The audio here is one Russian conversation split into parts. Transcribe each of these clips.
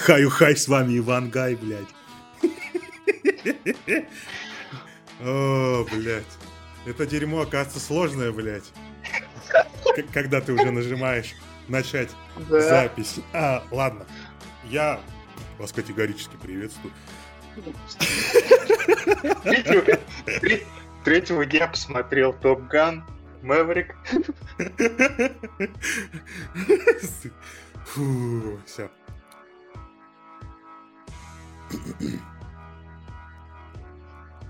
Хаю-хай, с вами Иван Гай, блядь. О, блядь. Это дерьмо, оказывается, сложное, блядь. Когда ты уже нажимаешь начать да. запись. А, ладно. Я вас категорически приветствую. Третьего дня посмотрел Топ Ган, Мэврик. Фу, все.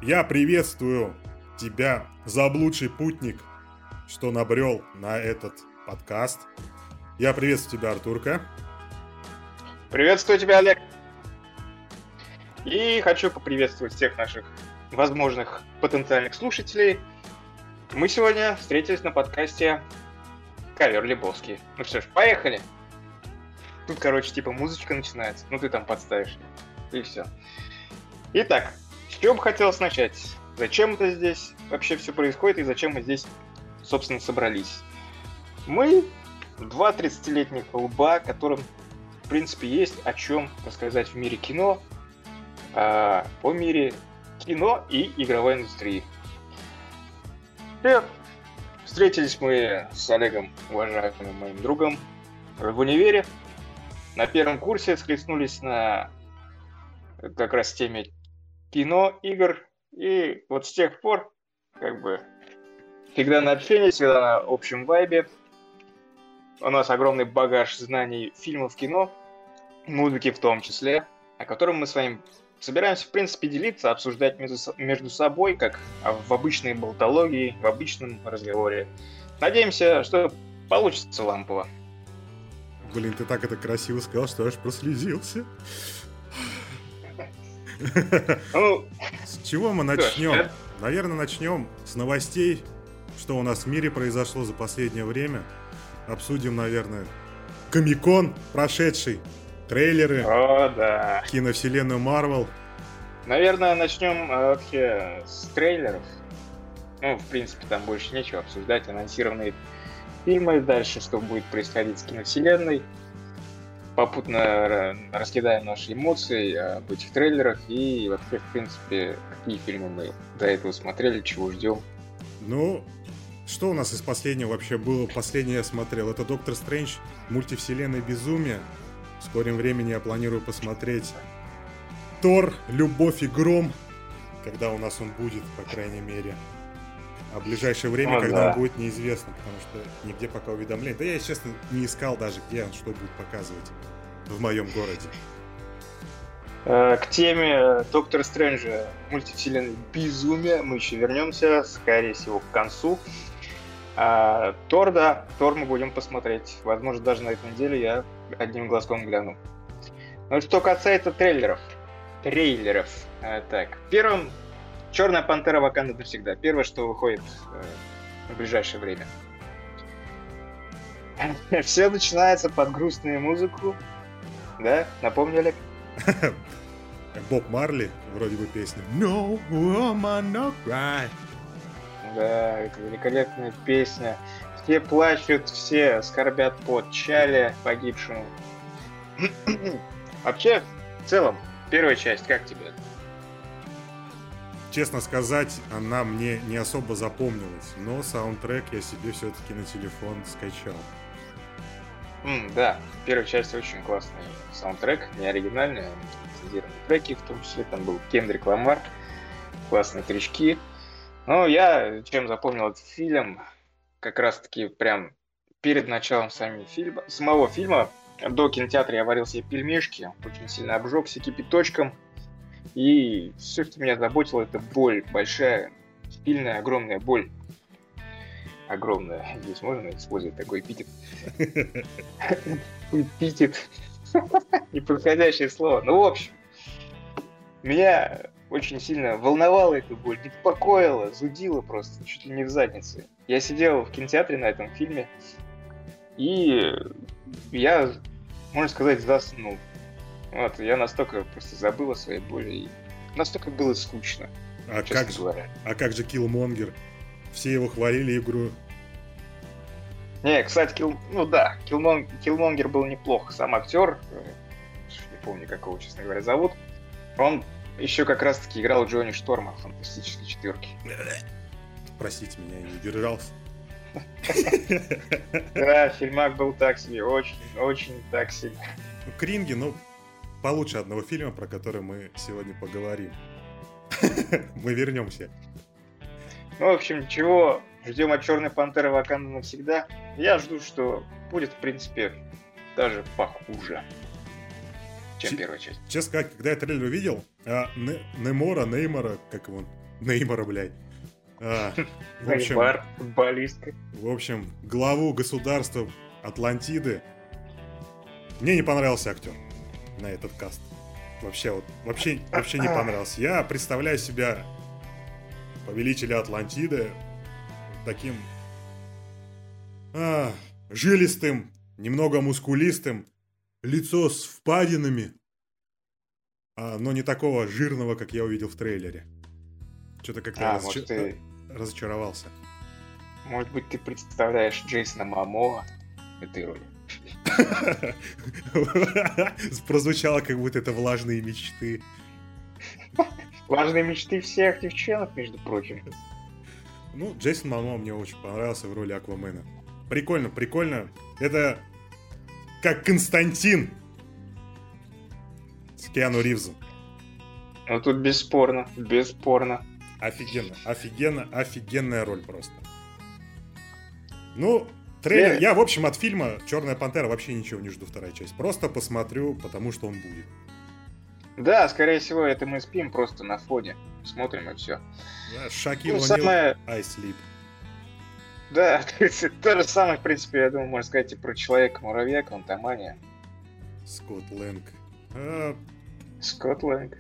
Я приветствую тебя, заблудший путник, что набрел на этот подкаст. Я приветствую тебя, Артурка. Приветствую тебя, Олег. И хочу поприветствовать всех наших возможных потенциальных слушателей. Мы сегодня встретились на подкасте Ковер Лебовский. Ну что ж, поехали. Тут, короче, типа музычка начинается. Ну ты там подставишь. И все. Итак, с бы хотелось начать? Зачем это здесь вообще все происходит и зачем мы здесь, собственно, собрались? Мы два 30-летних лба, которым, в принципе, есть о чем рассказать в мире кино, а, о мире кино и игровой индустрии. И встретились мы с Олегом, уважаемым моим другом, в универе. На первом курсе схлестнулись на как раз теме кино, игр. И вот с тех пор, как бы, всегда на общении, всегда на общем вайбе. У нас огромный багаж знаний фильмов, кино, музыки в том числе, о котором мы с вами собираемся, в принципе, делиться, обсуждать между, между собой, как в обычной болтологии, в обычном разговоре. Надеемся, что получится лампово. Блин, ты так это красиво сказал, что аж прослезился. Ну, с чего мы начнем? Наверное, начнем с новостей, что у нас в мире произошло за последнее время. Обсудим, наверное, Комикон прошедший, трейлеры, О, да. киновселенную Марвел. Наверное, начнем э, вообще с трейлеров. Ну, в принципе, там больше нечего обсуждать. Анонсированные фильмы, дальше что будет происходить с киновселенной попутно раскидаем наши эмоции об этих трейлерах и вообще, в принципе, какие фильмы мы до этого смотрели, чего ждем. Ну, что у нас из последнего вообще было? Последнее я смотрел. Это Доктор Стрэндж, мультивселенная безумие. В скором времени я планирую посмотреть Тор, Любовь и Гром, когда у нас он будет, по крайней мере. А в ближайшее время, О, когда да. он будет, неизвестно, потому что нигде пока уведомления. Да я, честно, не искал даже, где он что будет показывать в моем городе. Э, к теме Доктора Стрэнджа мультивселенной безумия мы еще вернемся, скорее всего, к концу. А, Тор, да, Тор мы будем посмотреть. Возможно, даже на этой неделе я одним глазком гляну. Ну, что касается трейлеров. Трейлеров. А, так, первым Черная пантера Ваканда навсегда. Первое, что выходит э, в ближайшее время. Все начинается под грустную музыку. Да? Напомню, Олег? Боб Марли, вроде бы песня. No woman, no cry. Да, это великолепная песня. Все плачут, все скорбят по Чале погибшему. Вообще, в целом, первая часть, как тебе? честно сказать, она мне не особо запомнилась, но саундтрек я себе все-таки на телефон скачал. Mm, да, первая часть очень классный саундтрек, не оригинальный, а лицензированные треки, в том числе там был Кендрик Ламар, классные тречки. Но я чем запомнил этот фильм, как раз-таки прям перед началом сами фильма, самого фильма до кинотеатра я варил себе пельмешки, очень сильно обжегся кипяточком, и все, что меня заботило, это боль, большая, сильная, огромная боль. Огромная. Здесь можно использовать такой эпитет. Эпитет. Неподходящее слово. Ну, в общем, меня очень сильно волновала эта боль, беспокоила, зудила просто, чуть ли не в заднице. Я сидел в кинотеатре на этом фильме, и я, можно сказать, заснул. Вот, я настолько просто забыл о своей боли, и настолько было скучно. А как, же, а как же Киллмонгер? Все его хвалили игру. Не, кстати, Килл... ну да, Киллмон... Киллмонгер был неплох. Сам актер, э, не помню, как его, честно говоря, зовут, он еще как раз-таки играл Джонни Шторма в «Фантастической четверке». Простите меня, я не удержался. Да, фильмак был так себе, очень, очень так себе. Ну, Кринги, ну, получше одного фильма, про который мы сегодня поговорим. Мы вернемся. Ну, в общем, ничего, ждем от Черной Пантеры Ваканда навсегда. Я жду, что будет, в принципе, даже похуже, чем Ч- первая часть. Честно сказать, когда я трейлер увидел, а, Не- Немора, Неймора, как его, Неймора, блядь. А, в общем, Неймар, футболистка. в общем, главу государства Атлантиды. Мне не понравился актер на этот каст. Вообще, вот, вообще, вообще не понравился. Я представляю себя повелителя Атлантиды таким а, жилистым, немного мускулистым, лицо с впадинами, а, но не такого жирного, как я увидел в трейлере. Что-то как-то А, разоча- может, ты, разочаровался. может быть, ты представляешь Джейсона Мамоа в этой роли. Прозвучало, как будто это влажные мечты. Важные мечты всех девчонок, между прочим. Ну, Джейсон Мамо мне очень понравился в роли Аквамена. Прикольно, прикольно. Это как Константин с Киану Ривзом. Ну тут бесспорно, бесспорно. Офигенно, офигенно, офигенная роль просто. Ну, трейлер. Э. Я, в общем, от фильма Черная пантера вообще ничего не жду вторая часть. Просто посмотрю, потому что он будет. Да, скорее всего, это мы спим просто на фоне. Смотрим и все. Да, Шакил Ну, самое, I sleep. Да, то же самое, в принципе, я думаю, можно сказать и про Человека-муравья, Квантомания, Скотт Лэнг. А, Скотт Лэнг.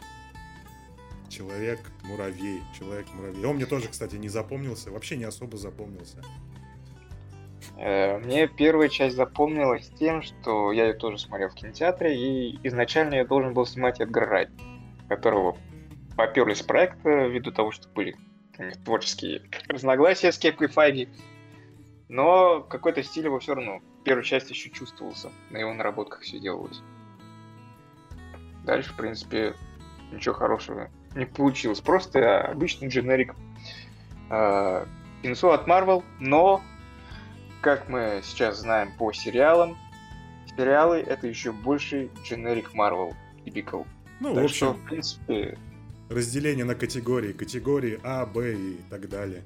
Человек-муравей. Человек-муравей. Он мне тоже, кстати, не запомнился. Вообще не особо запомнился. Э, Мне первая часть запомнилась тем, что я ее тоже смотрел в кинотеатре, и изначально я должен был снимать Эдгар Райт, которого поперли с проекта ввиду того, что были творческие разногласия с Кепкой Файги. Но какой-то стиль его все равно в первой части еще чувствовался. На его наработках все делалось. Дальше, в принципе, ничего хорошего не получилось. Просто обычный дженерик э, кинцо от Marvel, но как мы сейчас знаем по сериалам, сериалы это еще больше generic Marvel typical. Ну, так в что, общем, в принципе, разделение на категории. Категории А, Б и так далее.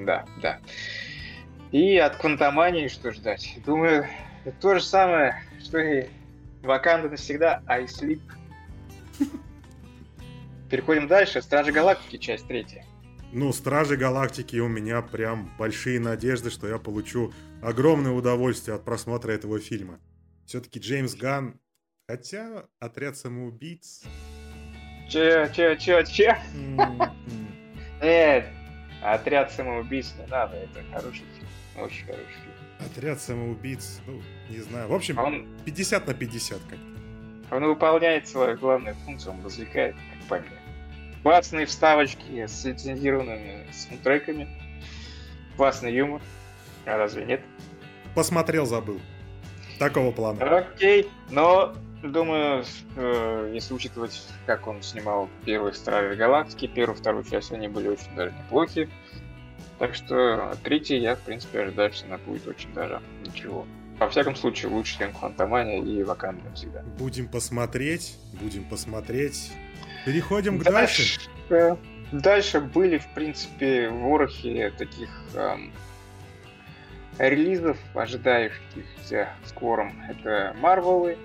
Да, да. И от Квантомании что ждать? Думаю, то же самое, что и Ваканда навсегда, I Sleep. Переходим дальше. Стражи Галактики, часть третья. Ну, Стражи Галактики у меня прям большие надежды, что я получу огромное удовольствие от просмотра этого фильма. Все-таки Джеймс Ган, хотя отряд самоубийц... Че, че, че, че? м, отряд самоубийц не надо, это хороший фильм. Очень хороший фильм. Отряд самоубийц, ну, не знаю. В общем, А Он, 50 на 50 как-то. он выполняет свою главную функцию, он развлекает, как по мне. Классные вставочки с лицензированными саундтреками. Классный юмор. А разве нет? Посмотрел, забыл. Такого плана. Окей, но думаю, э, если учитывать, как он снимал первые Стражи Галактики, первую, вторую часть, они были очень даже неплохи. Так что третий я, в принципе, ожидаю, что она будет очень даже ничего. Во всяком случае, лучше, чем Квантомания и Ваканда всегда. Будем посмотреть, будем посмотреть. Переходим к дальше. Дальше, дальше были, в принципе, ворохи таких эм, релизов, ожидающихся скором. Это Марвелы,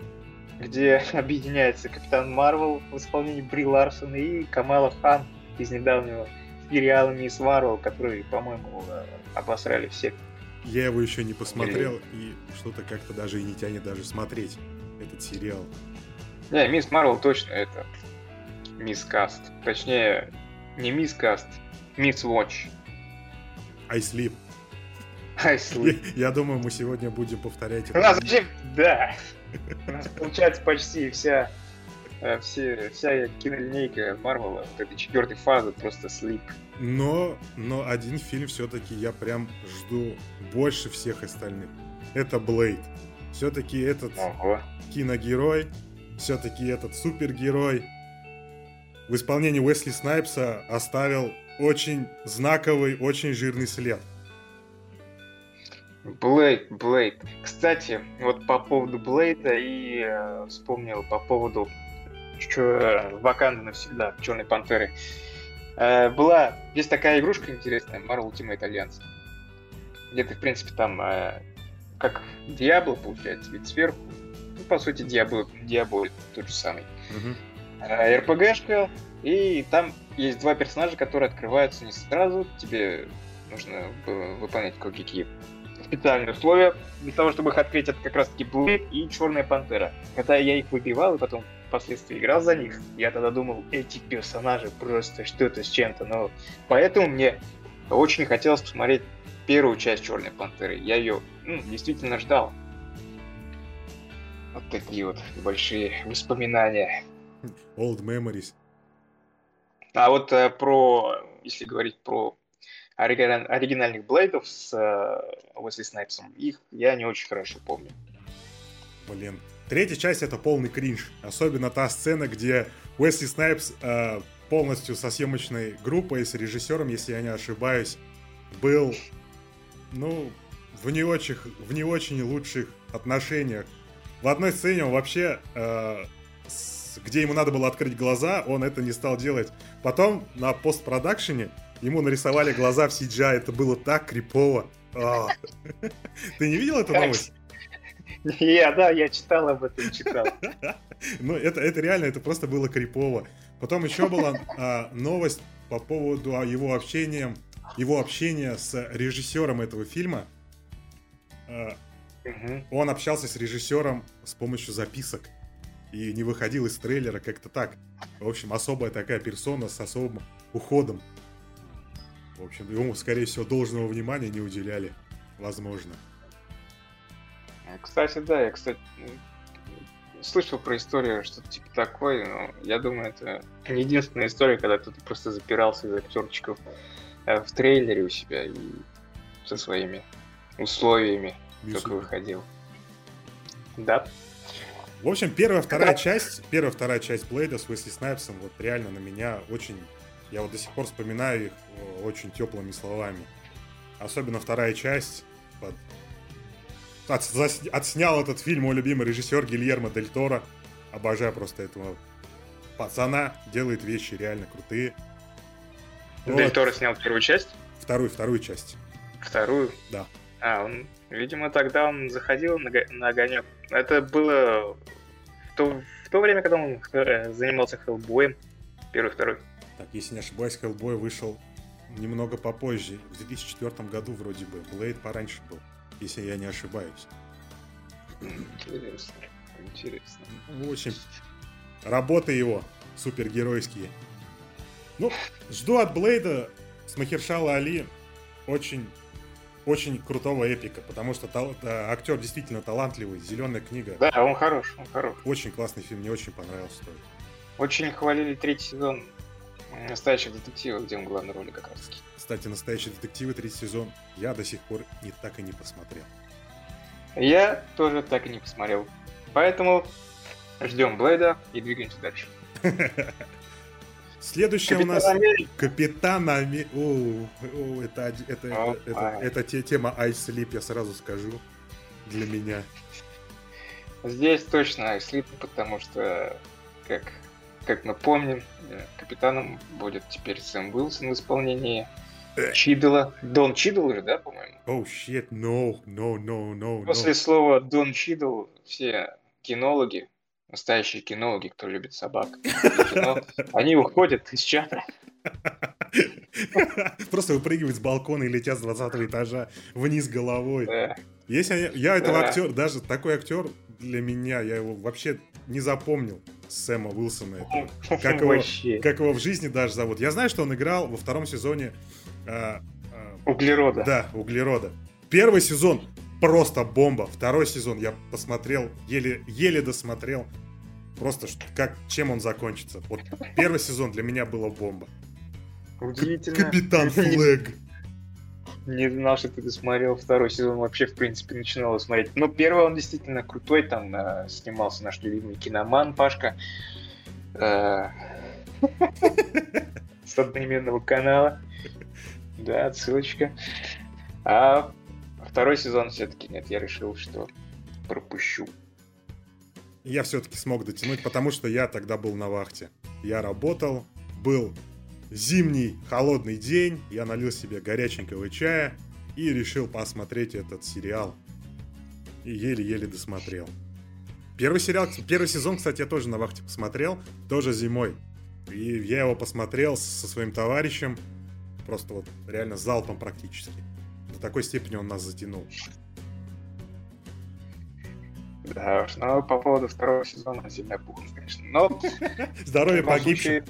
где объединяется Капитан Марвел в исполнении Бри Ларсон и Камала Хан из недавнего сериала Мисс Марвел, который, по-моему, обосрали всех. Я его еще не посмотрел, и что-то как-то даже и не тянет даже смотреть этот сериал. Не, Мисс Марвел точно это Мисс Каст. Точнее, не Мисс Каст, Мисс Watch. I sleep. I Я, sleep. я думаю, мы сегодня будем повторять У нас это. вообще, да. У нас получается почти вся э, все, вся кинолинейка Марвела, вот этой четвертой фазы просто слип. Но, но один фильм все-таки я прям жду больше всех остальных. Это Блейд. Все-таки этот Ого. киногерой, все-таки этот супергерой в исполнении Уэсли Снайпса оставил очень знаковый, очень жирный след. Блейд, Блейд. Кстати, вот по поводу Блейда и э, вспомнил по поводу э, Ваканда навсегда, Черной Пантеры. Э, была, есть такая игрушка интересная, Marvel Ultimate Alliance. Где ты, в принципе, там э, как Диабло, получается, вид сверху. Ну, по сути, Диабло, Диабло тот же самый. Угу. Э, РПГшка, и там есть два персонажа, которые открываются не сразу. Тебе нужно выполнять кое-какие специальные условия для того, чтобы их открыть. Это как раз-таки Блэк и Черная Пантера. Когда я их выбивал и потом впоследствии играл за них, я тогда думал, эти персонажи просто что-то с чем-то. Но поэтому мне очень хотелось посмотреть первую часть Черной Пантеры. Я ее ну, действительно ждал. Вот такие вот большие воспоминания. Old memories. А вот э, про, если говорить про оригинальных Блейдов с Уэсли Снайпсом, их я не очень хорошо помню. Блин. Третья часть это полный кринж. Особенно та сцена, где Уэсли Снайпс э, полностью со съемочной группой, с режиссером, если я не ошибаюсь, был, ну, в не очень, в не очень лучших отношениях. В одной сцене он вообще э, где ему надо было открыть глаза, он это не стал делать. Потом на постпродакшене ему нарисовали глаза в CGI, это было так крипово. А. Ты не видел эту новость? Я, да, я читал об этом, читал. Ну, это, это реально, это просто было крипово. Потом еще была а, новость по поводу его общения, его общения с режиссером этого фильма. А, угу. Он общался с режиссером с помощью записок и не выходил из трейлера как-то так. В общем, особая такая персона с особым уходом. В общем, ему, скорее всего, должного внимания не уделяли. Возможно. Кстати, да, я, кстати, слышал про историю, что-то типа такое, но я думаю, это не единственная история, когда кто-то просто запирался из актерчиков э, в трейлере у себя и со своими условиями только выходил. Да. В общем, первая, вторая часть, первая, вторая часть Блейда с Уэсли Снайпсом вот реально на меня очень... Я вот до сих пор вспоминаю их очень теплыми словами. Особенно вторая часть. Под... От, зас... Отснял этот фильм мой любимый режиссер Гильермо Дель Торо. Обожаю просто этого пацана. Делает вещи реально крутые. Дель вот. Торо снял первую часть? Вторую, вторую часть. Вторую? Да. А, он, видимо, тогда он заходил на, на огонек это было в то, в то время, когда он э, занимался Хеллбоем, первый, второй. Так, если не ошибаюсь, Хеллбой вышел немного попозже, в 2004 году вроде бы. Блейд пораньше был, если я не ошибаюсь. Интересно, интересно. В общем, работы его супергеройские. Ну, жду от Блейда с Махершала Али очень очень крутого эпика, потому что тал- да, актер действительно талантливый, зеленая книга. Да, он хорош, он хорош. Очень классный фильм, мне очень понравился тоже. Очень хвалили третий сезон настоящих детективов, где он в главной роли как раз таки. Кстати, настоящие детективы третий сезон я до сих пор не так и не посмотрел. Я тоже так и не посмотрел. Поэтому ждем Блейда и двигаемся дальше. Следующая у нас Америка. Капитан Америка. О, о, это, это, О, это, это, это те, тема Ice Sleep, я сразу скажу, для меня. Здесь точно Ice Sleep, потому что, как, как мы помним, э, капитаном будет теперь Сэм Уилсон в исполнении э. Чидла. Дон Чидл же, да, по-моему? Oh shit, no, no, no, no. После no. слова Дон Чидл все кинологи настоящие кинологи, кто любит собак, кино, они уходят из чата. Просто выпрыгивают с балкона и летят с 20 этажа вниз головой. Да. Если я, я этого да. актер, даже такой актер для меня, я его вообще не запомнил. Сэма Уилсона. Этого. Как, его, как его в жизни даже зовут. Я знаю, что он играл во втором сезоне... Э, э, углерода. Да, углерода. Первый сезон просто бомба. Второй сезон я посмотрел, еле, еле досмотрел. Просто как, чем он закончится. Вот первый сезон для меня было бомба. Удивительно. Капитан Флэг. Не знал, что ты досмотрел второй сезон. Вообще, в принципе, начинал смотреть. Но первый он действительно крутой. Там э, снимался наш любимый киноман Пашка. Э, с одноименного канала. Да, ссылочка. А второй сезон все-таки нет. Я решил, что пропущу. Я все-таки смог дотянуть, потому что я тогда был на вахте. Я работал, был зимний холодный день, я налил себе горяченького чая и решил посмотреть этот сериал. И еле-еле досмотрел. Первый сериал, первый сезон, кстати, я тоже на вахте посмотрел, тоже зимой. И я его посмотрел со своим товарищем, просто вот реально залпом практически. До такой степени он нас затянул. Да уж, но по поводу второго сезона Земля пухом, конечно. Но... Здоровье погибших.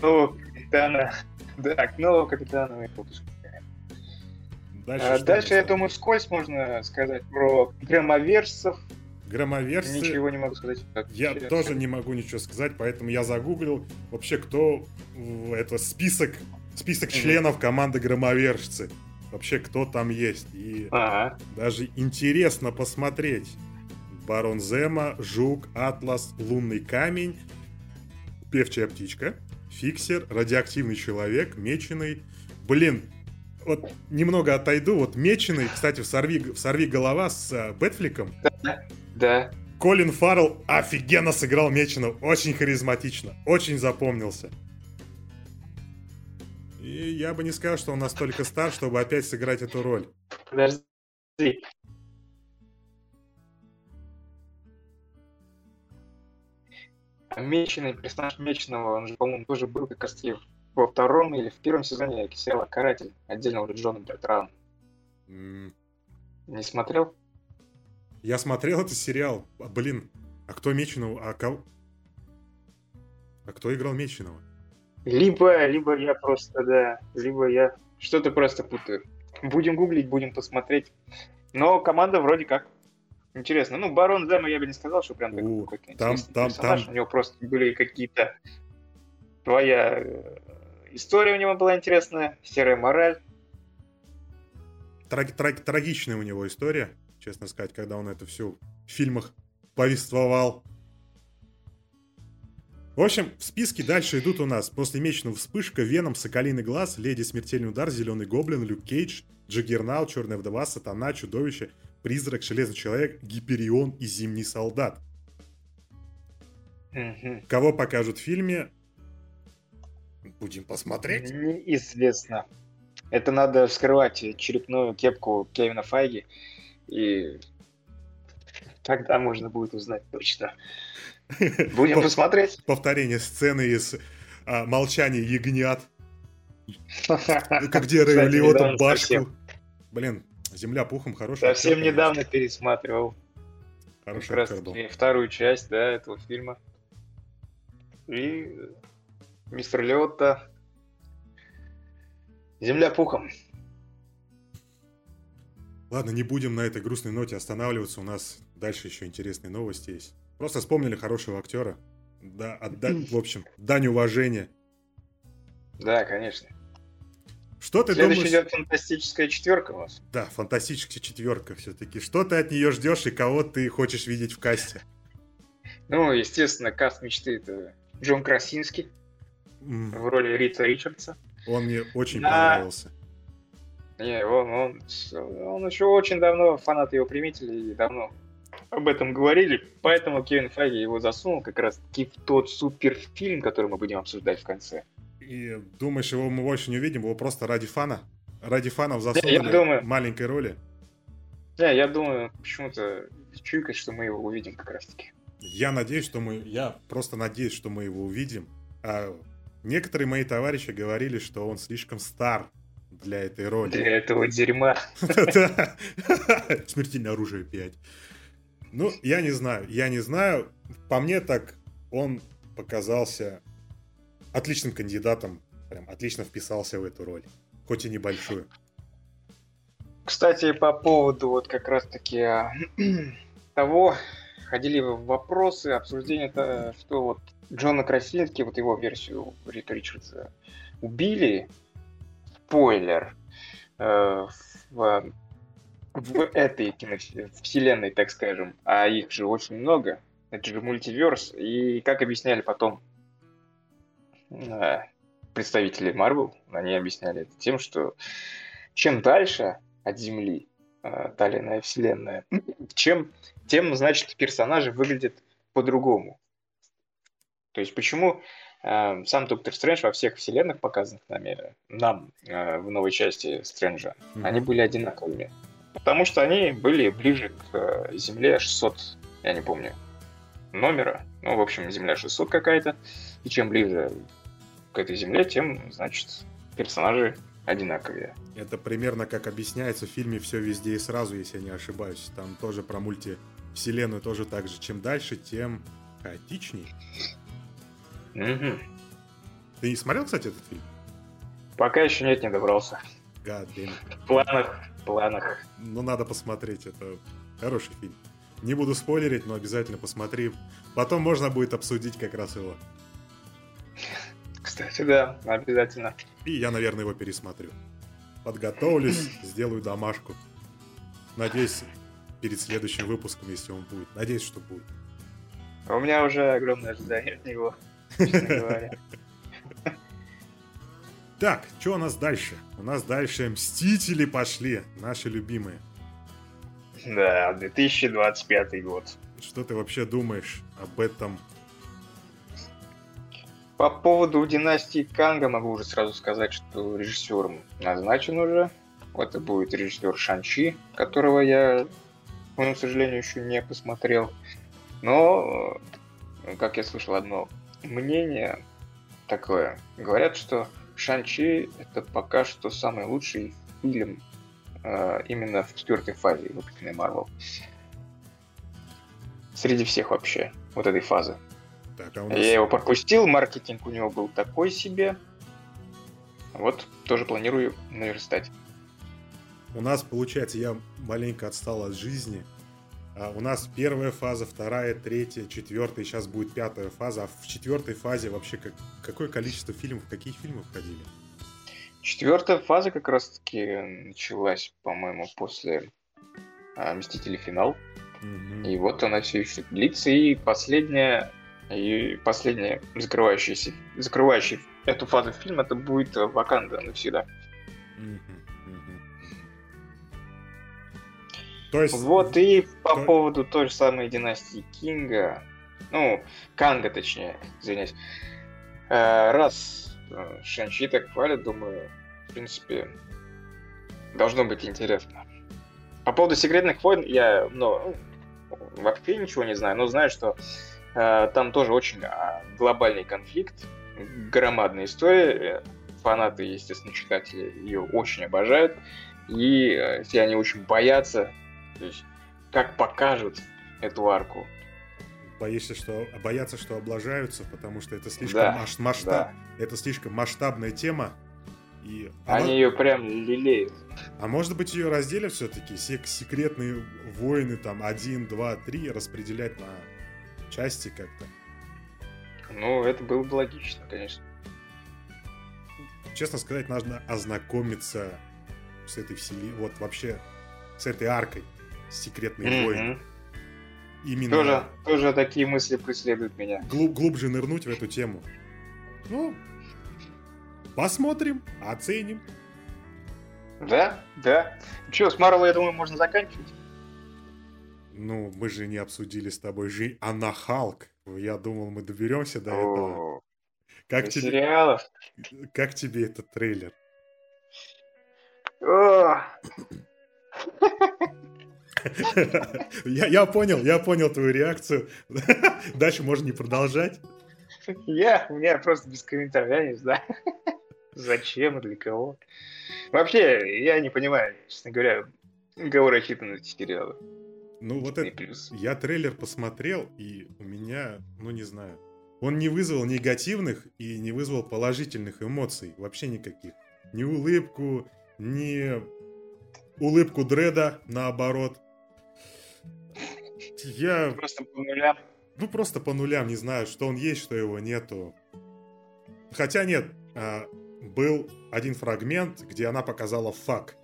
Ну, капитана. Да, к нового капитана мы выпускаем. Дальше, а, дальше я думаю, скользь можно сказать про громоверсов. Громоверсы. Ничего не могу сказать. Я интересно. тоже не могу ничего сказать, поэтому я загуглил вообще, кто это список, список mm-hmm. членов команды громовершцы. Вообще, кто там есть. И ага. даже интересно посмотреть. Барон Зема, Жук, Атлас, Лунный камень, Певчая птичка, Фиксер, Радиоактивный человек, Меченый. Блин, вот немного отойду. Вот Меченый, кстати, в «Сорви, в сорви голова» с э, Бэтфликом. Да, да. Колин Фаррелл офигенно сыграл Меченого. Очень харизматично. Очень запомнился. И я бы не сказал, что он настолько стар, чтобы опять сыграть эту роль. Подожди. Меченый, персонаж Меченого, он же, по-моему, тоже был как раз во втором или в первом сезоне сериала «Каратель», отдельно уже Джоном Бертран. Mm. Не смотрел? Я смотрел этот сериал. А, блин, а кто Меченого? А кого? А кто играл Меченого? Либо, либо я просто, да, либо я что-то просто путаю. Будем гуглить, будем посмотреть. Но команда вроде как Интересно. Ну, Барон Зема я бы не сказал, что прям такой какой-то там, там, персонаж. Там... У него просто были какие-то... Твоя э, история у него была интересная, серая мораль. Траг, траг, трагичная у него история, честно сказать, когда он это все в фильмах повествовал. В общем, в списке дальше идут у нас после Меченого Вспышка, Веном, Соколиный Глаз, Леди Смертельный Удар, Зеленый Гоблин, Люк Кейдж, Джаггернау, Черная Вдова, Сатана, Чудовище, Призрак, Железный Человек, Гиперион и Зимний Солдат. Угу. Кого покажут в фильме? Будем посмотреть. Неизвестно. Это надо вскрывать черепную кепку Кевина Файги, и тогда можно будет узнать точно. Будем посмотреть. Повторение сцены из а, «Молчания ягнят». Где Рэй Лиотом башку. Блин, Земля пухом хороший. Совсем актер, недавно конечно. пересматривал. Хороший как актер был. Вторую часть, да, этого фильма. И мистер Леотта. Земля пухом. Ладно, не будем на этой грустной ноте останавливаться. У нас дальше еще интересные новости есть. Просто вспомнили хорошего актера. Да, отдать, в общем, дань уважения. Да, конечно. Что ты Следующий думаешь? идет фантастическая четверка у вас. Да, фантастическая четверка все-таки. Что ты от нее ждешь и кого ты хочешь видеть в касте? Ну, естественно, каст мечты это Джон Красинский mm. в роли Рита Ричардса. Он мне очень да. понравился. Не, он, он, он еще очень давно фанат его приметили и давно об этом говорили, поэтому Кевин Файги его засунул как раз таки в тот суперфильм, который мы будем обсуждать в конце. И думаешь, его мы больше не увидим, его просто ради фана? Ради фанов засунули я думаю... маленькой роли? Не, я думаю, почему-то чуйка, что мы его увидим как раз-таки. Я надеюсь, что мы... Я просто надеюсь, что мы его увидим. А некоторые мои товарищи говорили, что он слишком стар для этой роли. Для этого дерьма. Смертельное оружие 5. Ну, я не знаю, я не знаю. По мне так он показался отличным кандидатом, прям отлично вписался в эту роль, хоть и небольшую. Кстати, по поводу вот как раз-таки а, того, ходили вопросы, обсуждения, это, что вот Джона Красински, вот его версию Рита Ричардса, убили. Спойлер. Э, в, в этой вселенной, так скажем. А их же очень много. Это же мультиверс. И как объясняли потом представители Марвел, они объясняли это тем, что чем дальше от Земли э, та или иная вселенная, чем, тем, значит, персонажи выглядят по-другому. То есть почему э, сам Доктор Стрэндж во всех вселенных, показанных нами, нам э, в новой части Стрэнджа, mm-hmm. они были одинаковыми? Потому что они были ближе к э, Земле 600, я не помню, номера. Ну, в общем, Земля 600 какая-то. И чем ближе к этой Земле, тем, значит, персонажи одинаковые. Это примерно как объясняется в фильме «Все везде и сразу», если я не ошибаюсь. Там тоже про мультивселенную тоже так же. Чем дальше, тем хаотичней. Угу. Ты не смотрел, кстати, этот фильм? Пока еще нет, не добрался. God В планах, в планах. Ну, надо посмотреть, это хороший фильм. Не буду спойлерить, но обязательно посмотри. Потом можно будет обсудить как раз его. Кстати, да, обязательно. И я, наверное, его пересмотрю. Подготовлюсь, сделаю домашку. Надеюсь, перед следующим выпуском, если он будет. Надеюсь, что будет. У меня уже огромное ожидание от него. Так, что у нас дальше? У нас дальше Мстители пошли, наши любимые. Да, 2025 год. Что ты вообще думаешь об этом? По поводу династии Канга могу уже сразу сказать, что режиссером назначен уже. Это будет режиссер Шанчи, которого я, ну, к сожалению, еще не посмотрел. Но, как я слышал одно мнение такое, говорят, что Шанчи это пока что самый лучший фильм э, именно в четвертой фазе выпущенной Марвел. Среди всех вообще, вот этой фазы. Так, а нас... Я его пропустил, маркетинг у него был такой себе. Вот, тоже планирую наверстать. У нас, получается, я маленько отстал от жизни. А у нас первая фаза, вторая, третья, четвертая, сейчас будет пятая фаза. А в четвертой фазе вообще как, какое количество фильмов, какие фильмы входили? Четвертая фаза как раз-таки началась, по-моему, после а, Мстители финал. Угу. И вот она все еще длится. И последняя, и последняя закрывающаяся, закрывающая эту фазу фильм, это будет Ваканда навсегда. То есть... Вот и по То... поводу той же самой династии Кинга, ну, Канга точнее, извиняюсь. Э, раз э, Шанчи так хвалят, думаю, в принципе, должно быть интересно. По поводу секретных войн я, ну, вообще ничего не знаю, но знаю, что э, там тоже очень а, глобальный конфликт, громадная история. Фанаты, естественно, читатели ее очень обожают. И э, все они очень боятся то есть, как покажут эту арку. Боишься, что боятся, что облажаются, потому что это слишком да, масштаб, да. это слишком масштабная тема. И Они она... ее прям лелеют. А может быть ее разделят все-таки, секретные войны там один, два, три распределять на части как-то? Ну, это было бы логично, конечно. Честно сказать, нужно ознакомиться с этой вселенной, вот вообще с этой аркой секретные mm-hmm. войны. Именно... Тоже, тоже такие мысли преследуют меня. Глуб, глубже нырнуть в эту тему. Ну, посмотрим, оценим. Да, да. Че, с Марвел, я думаю, можно заканчивать. Ну, мы же не обсудили с тобой жизнь. Она Халк. Я думал, мы доберемся до этого. Как тебе... сериалов. Как тебе этот трейлер? Я, я понял, я понял твою реакцию. Дальше можно не продолжать. Я, у меня просто без комментариев, я не знаю. Зачем, для кого. Вообще, я не понимаю, честно говоря, кого рассчитаны эти сериалы. Ну вот это, я трейлер посмотрел, и у меня, ну не знаю, он не вызвал негативных и не вызвал положительных эмоций, вообще никаких. Ни улыбку, ни улыбку Дреда, наоборот. Я... Просто по нулям. Ну, просто по нулям, не знаю, что он есть, что его нету. Хотя нет, а, был один фрагмент, где она показала фак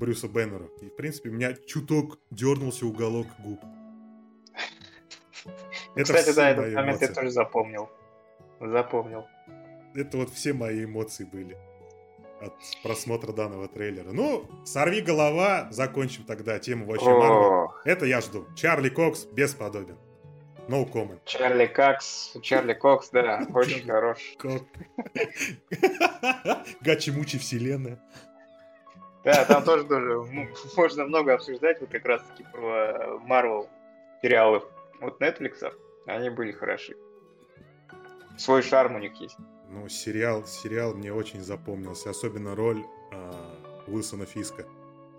Брюса Беннера. И, в принципе, у меня чуток дернулся уголок губ. Это Кстати, да, этот момент я тоже запомнил. Запомнил. Это вот все мои эмоции были от просмотра данного трейлера. Ну, сорви голова, закончим тогда тему вообще Марвел. Это я жду. Чарли Кокс бесподобен. No comment. Чарли Кокс, Чарли Кокс, да, очень хорош. Гачи-мучи вселенная. Да, там тоже, тоже можно много обсуждать, вот как раз таки про Марвел сериалы от Netflix, они были хороши. Свой шарм у них есть. Ну, сериал, сериал мне очень запомнился, особенно роль э, Уилсона Фиска.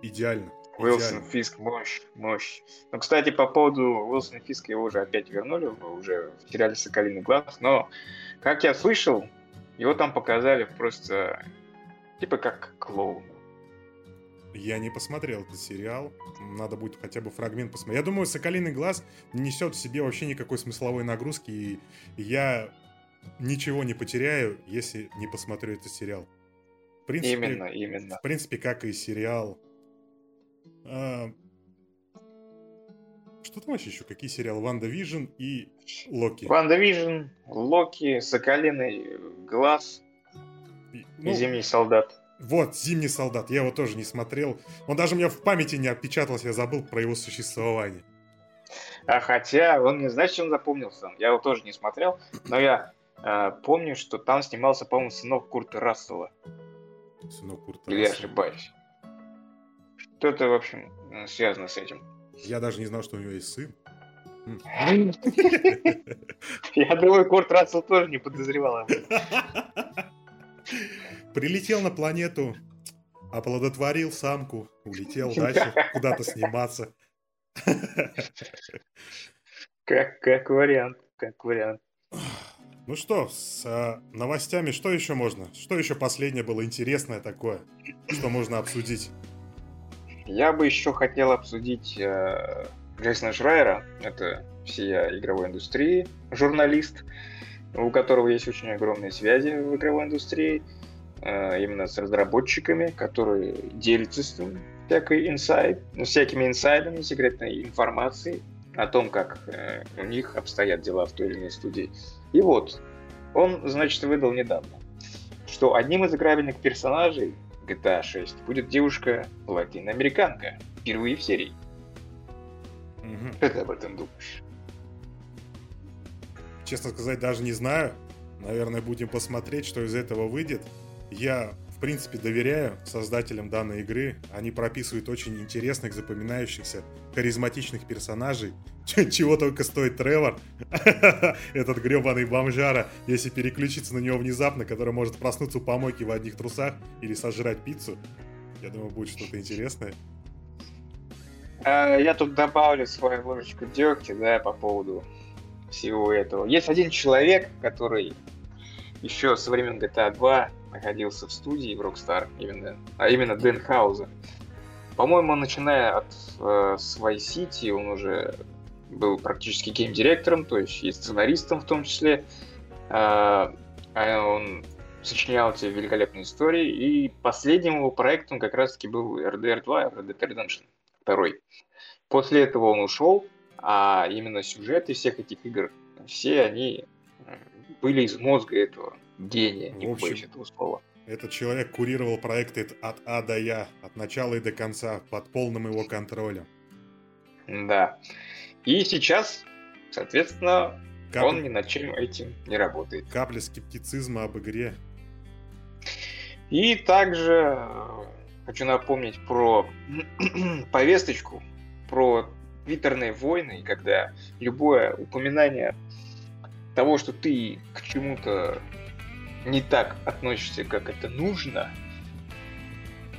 Идеально. Уилсон Фиск, мощь, мощь. Ну, кстати, по поводу Уилсона Фиска его уже опять вернули, уже в сериале «Соколиный глаз», но, как я слышал, его там показали просто типа как клоуна. Я не посмотрел этот сериал. Надо будет хотя бы фрагмент посмотреть. Я думаю, «Соколиный глаз» не несет в себе вообще никакой смысловой нагрузки, и я ничего не потеряю, если не посмотрю этот сериал. В принципе, именно, именно. В принципе, как и сериал. А... Что там вообще еще? Какие сериалы? WandaVision и Локи. WandaVision, Локи, Соколиный глаз и, ну, и Зимний солдат. Вот, Зимний солдат. Я его тоже не смотрел. Он даже у меня в памяти не отпечатался, я забыл про его существование. А хотя он не знает, чем запомнился. Я его тоже не смотрел, но я э, помню, что там снимался, по-моему, сынок Курта Рассела. Сынок Курта Или я ошибаюсь. Что-то, в общем, связано с этим. Я даже не знал, что у него есть сын. Я думаю, Курт Рассел тоже не подозревал об этом. Прилетел на планету, оплодотворил самку, улетел дальше куда-то сниматься. Как, как вариант, как вариант. Ну что, с а, новостями что еще можно? Что еще последнее было интересное такое, что можно обсудить? Я бы еще хотел обсудить э, Джейсона Шрайера. Это всея игровой индустрии, журналист, у которого есть очень огромные связи в игровой индустрии, именно с разработчиками, которые делятся с ним всякой инсайд, ну, всякими инсайдами, секретной информацией о том, как э, у них обстоят дела в той или иной студии. И вот, он, значит, выдал недавно, что одним из играбельных персонажей GTA 6 будет девушка латиноамериканка, впервые в серии. Угу. Что ты об этом думаешь? Честно сказать, даже не знаю. Наверное, будем посмотреть, что из этого выйдет. Я принципе, доверяю создателям данной игры. Они прописывают очень интересных, запоминающихся, харизматичных персонажей. Чего только стоит Тревор, этот гребаный бомжара, если переключиться на него внезапно, который может проснуться у помойки в одних трусах или сожрать пиццу. Я думаю, будет что-то интересное. А, я тут добавлю свою ложечку дегтя, да, по поводу всего этого. Есть один человек, который еще со времен GTA 2 находился в студии в Rockstar, именно, а именно Дэн Хауза. По-моему, начиная от э, своей City, он уже был практически гейм-директором, то есть и сценаристом в том числе. Э, он сочинял эти великолепные истории, и последним его проектом как раз-таки был RDR 2, Red Dead Redemption 2. После этого он ушел, а именно сюжеты всех этих игр, все они э, были из мозга этого гения, не боюсь этого слова. Этот человек курировал проекты от А до Я, от начала и до конца, под полным его контролем. Да. И сейчас, соответственно, Кап... он ни над чем этим не работает. Капля скептицизма об игре. И также э, хочу напомнить про повесточку, про твиттерные войны, когда любое упоминание того, что ты к чему-то не так относишься, как это нужно,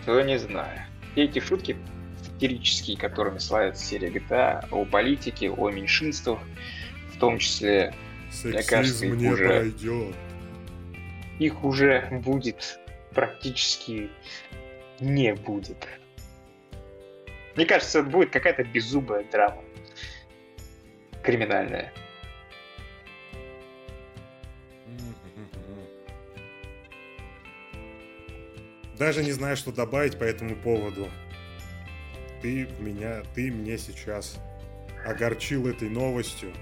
то не знаю. Все эти шутки сатирические, которыми славится серия GTA, о политике, о меньшинствах, в том числе, Сексизм мне кажется, их не уже, пройдет. их уже будет практически не будет. Мне кажется, будет какая-то беззубая драма. криминальное. Даже не знаю, что добавить по этому поводу. Ты меня, ты мне сейчас огорчил этой новостью.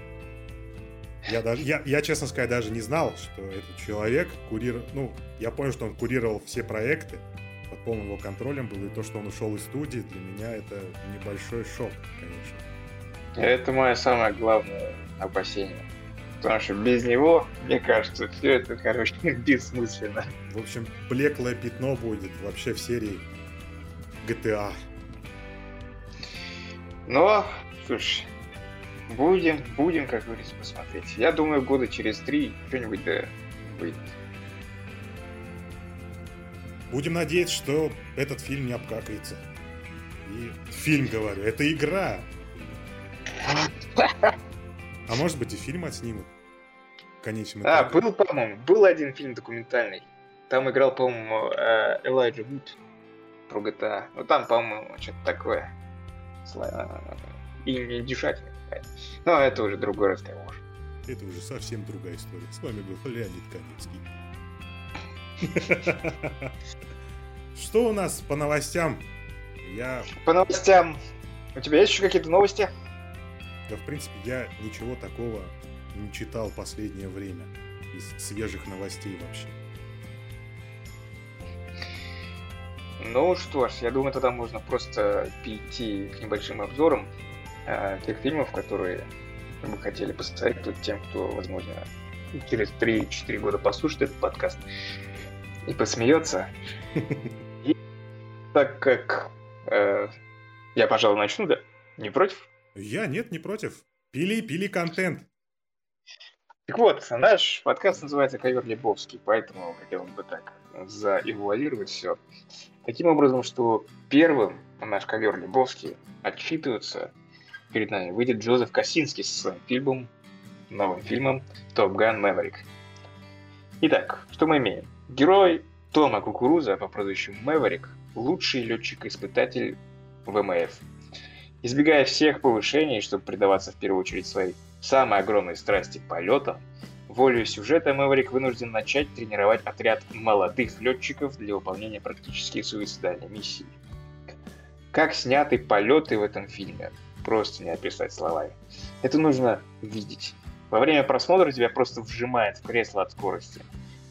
Я даже, я, я, честно сказать, даже не знал, что этот человек курировал, ну, я понял, что он курировал все проекты, под полным его контролем был, и то, что он ушел из студии, для меня это небольшой шок, конечно. Это мое самое главное опасение. Потому что без него, мне кажется, все это, короче, бессмысленно. В общем, блеклое пятно будет вообще в серии GTA. Но, слушай, будем, будем, как говорится, посмотреть. Я думаю, года через три что-нибудь да выйдет. Будем надеяться, что этот фильм не обкакается. И фильм, говорю, это игра. А может быть и фильм отснимут. Конечно. А, был, по-моему, был один фильм документальный. Там играл, по-моему, э, Элайджа Вуд про GTA. Ну там, по-моему, что-то такое. И не какая-то. Но это уже другой разговор. Это уже совсем другая история. С вами был Леонид Каменский. Что у нас по новостям? Я... По новостям. У тебя есть еще какие-то новости? Да, в принципе, я ничего такого не читал последнее время из свежих новостей вообще. Ну что ж, я думаю, тогда можно просто перейти к небольшим обзорам э, тех фильмов, которые мы хотели посоветовать тем, кто, возможно, через 3-4 года послушает этот подкаст и посмеется. И так как э, я, пожалуй, начну, да? Не против? Я нет, не против. Пили, пили контент. Так вот, наш подкаст называется «Ковер Лебовский», поэтому хотел бы так заэвуалировать все. Таким образом, что первым наш ковер Лебовский отчитывается перед нами выйдет Джозеф Косинский со своим фильмом, новым фильмом «Топ Ган Мэверик». Итак, что мы имеем? Герой Тома Кукуруза по прозвищу Мэверик – лучший летчик-испытатель ВМФ – Избегая всех повышений, чтобы предаваться в первую очередь своей самой огромной страсти полетам, волею сюжета Мэверик вынужден начать тренировать отряд молодых летчиков для выполнения практически суицидальной миссии. Как сняты полеты в этом фильме, просто не описать словами. Это нужно видеть. Во время просмотра тебя просто вжимает в кресло от скорости.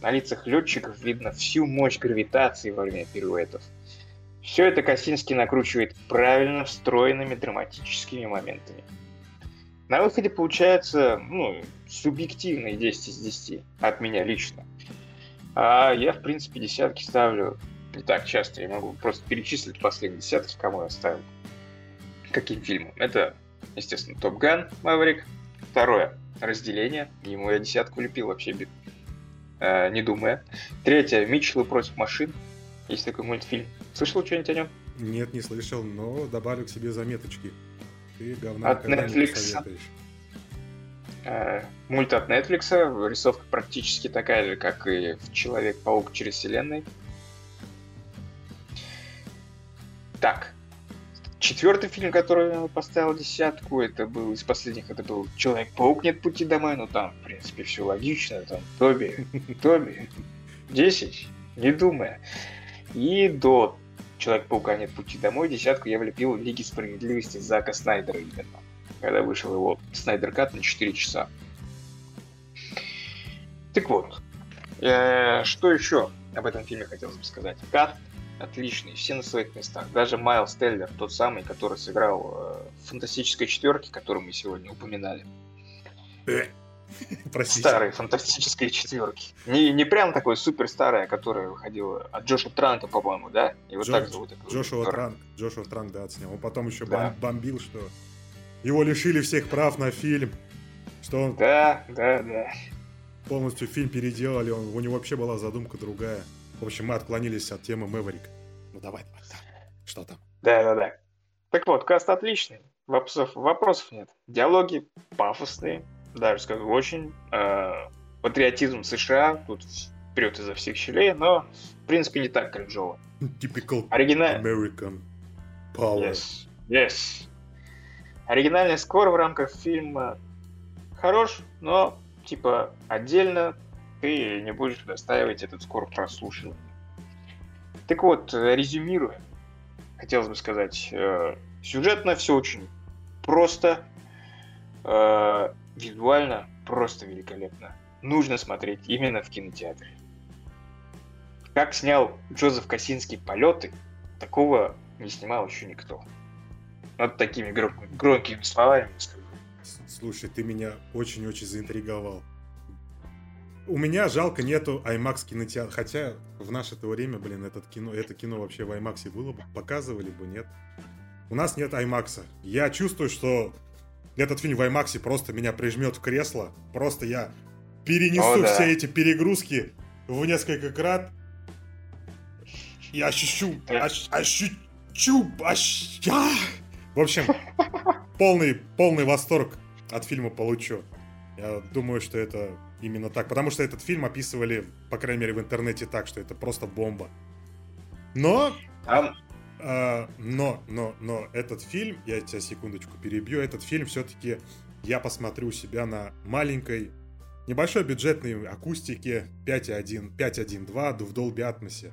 На лицах летчиков видно всю мощь гравитации во время пируэтов – все это Косинский накручивает правильно встроенными драматическими моментами. На выходе получается, ну, субъективные 10 из 10 от меня лично. А я, в принципе, десятки ставлю не так часто. Я могу просто перечислить последние десятки, кому я ставил. Каким фильмом? Это, естественно, Топ Ган, Маврик. Второе, Разделение. Ему я десятку лепил вообще, э, не думая. Третье, Митчеллы против машин. Есть такой мультфильм. Слышал что-нибудь о нем? Нет, не слышал, но добавлю к себе заметочки. Ты говна от Netflix. Э, мульт от Netflix, рисовка практически такая же, как и в Человек-паук через вселенной. Так, Четвертый фильм, который я поставил десятку, это был из последних, это был Человек-паук нет пути домой, но там, в принципе, все логично, там Тоби, Тоби, 10, не думая. И до Человек-паука нет пути домой десятку я влепил Лиги Справедливости Зака Снайдера именно. Когда вышел его Снайдер Кат на 4 часа. Так вот, э, что еще об этом фильме хотелось бы сказать? Кат отличный, все на своих местах. Даже Майлз Теллер, тот самый, который сыграл э, в фантастической четверке, которую мы сегодня упоминали. Простите. Старые фантастические четверки. Не, не прям такой супер старая, которая выходила от Джоша Транка, по-моему, да? Его Джо, так зовут. Джошуа Транк. Джошуа Транк, да, отснял. Он потом еще да. бомбил, что его лишили всех прав на фильм. Что он... Да, да, да. Полностью фильм переделали, он, у него вообще была задумка другая. В общем, мы отклонились от темы Мэверик. Ну давай, давай, Что там? Да, да, да. Так вот, каст отличный. Вопросов, вопросов нет. Диалоги пафосные, даже скажу, очень. Э, патриотизм США тут прет изо всех щелей, но, в принципе, не так кринжово. Typical Оригина... American power. Yes. yes. Оригинальный скор в рамках фильма хорош, но типа отдельно ты не будешь достаивать этот скоро прослушивания. Так вот, резюмируя, хотелось бы сказать, э, сюжетно все очень просто, э, визуально просто великолепно. Нужно смотреть именно в кинотеатре. Как снял Джозеф Косинский полеты, такого не снимал еще никто. Вот такими громкими, громкими словами скажу. Слушай, ты меня очень-очень заинтриговал. У меня жалко нету IMAX кинотеатра. Хотя в наше-то время, блин, этот кино, это кино вообще в IMAX было бы, показывали бы, нет. У нас нет IMAX. Я чувствую, что этот фильм в IMAX просто меня прижмет в кресло. Просто я перенесу О, да. все эти перегрузки в несколько крат. И ощущу, ощ, ощущу, ощущу. В общем, полный, полный восторг от фильма получу. Я думаю, что это именно так. Потому что этот фильм описывали, по крайней мере, в интернете так, что это просто бомба. Но... Там... Э, но, но, но этот фильм, я тебя секундочку перебью, этот фильм все-таки я посмотрю у себя на маленькой, небольшой бюджетной акустике 5.1, 5.1.2 в Dolby Atmos.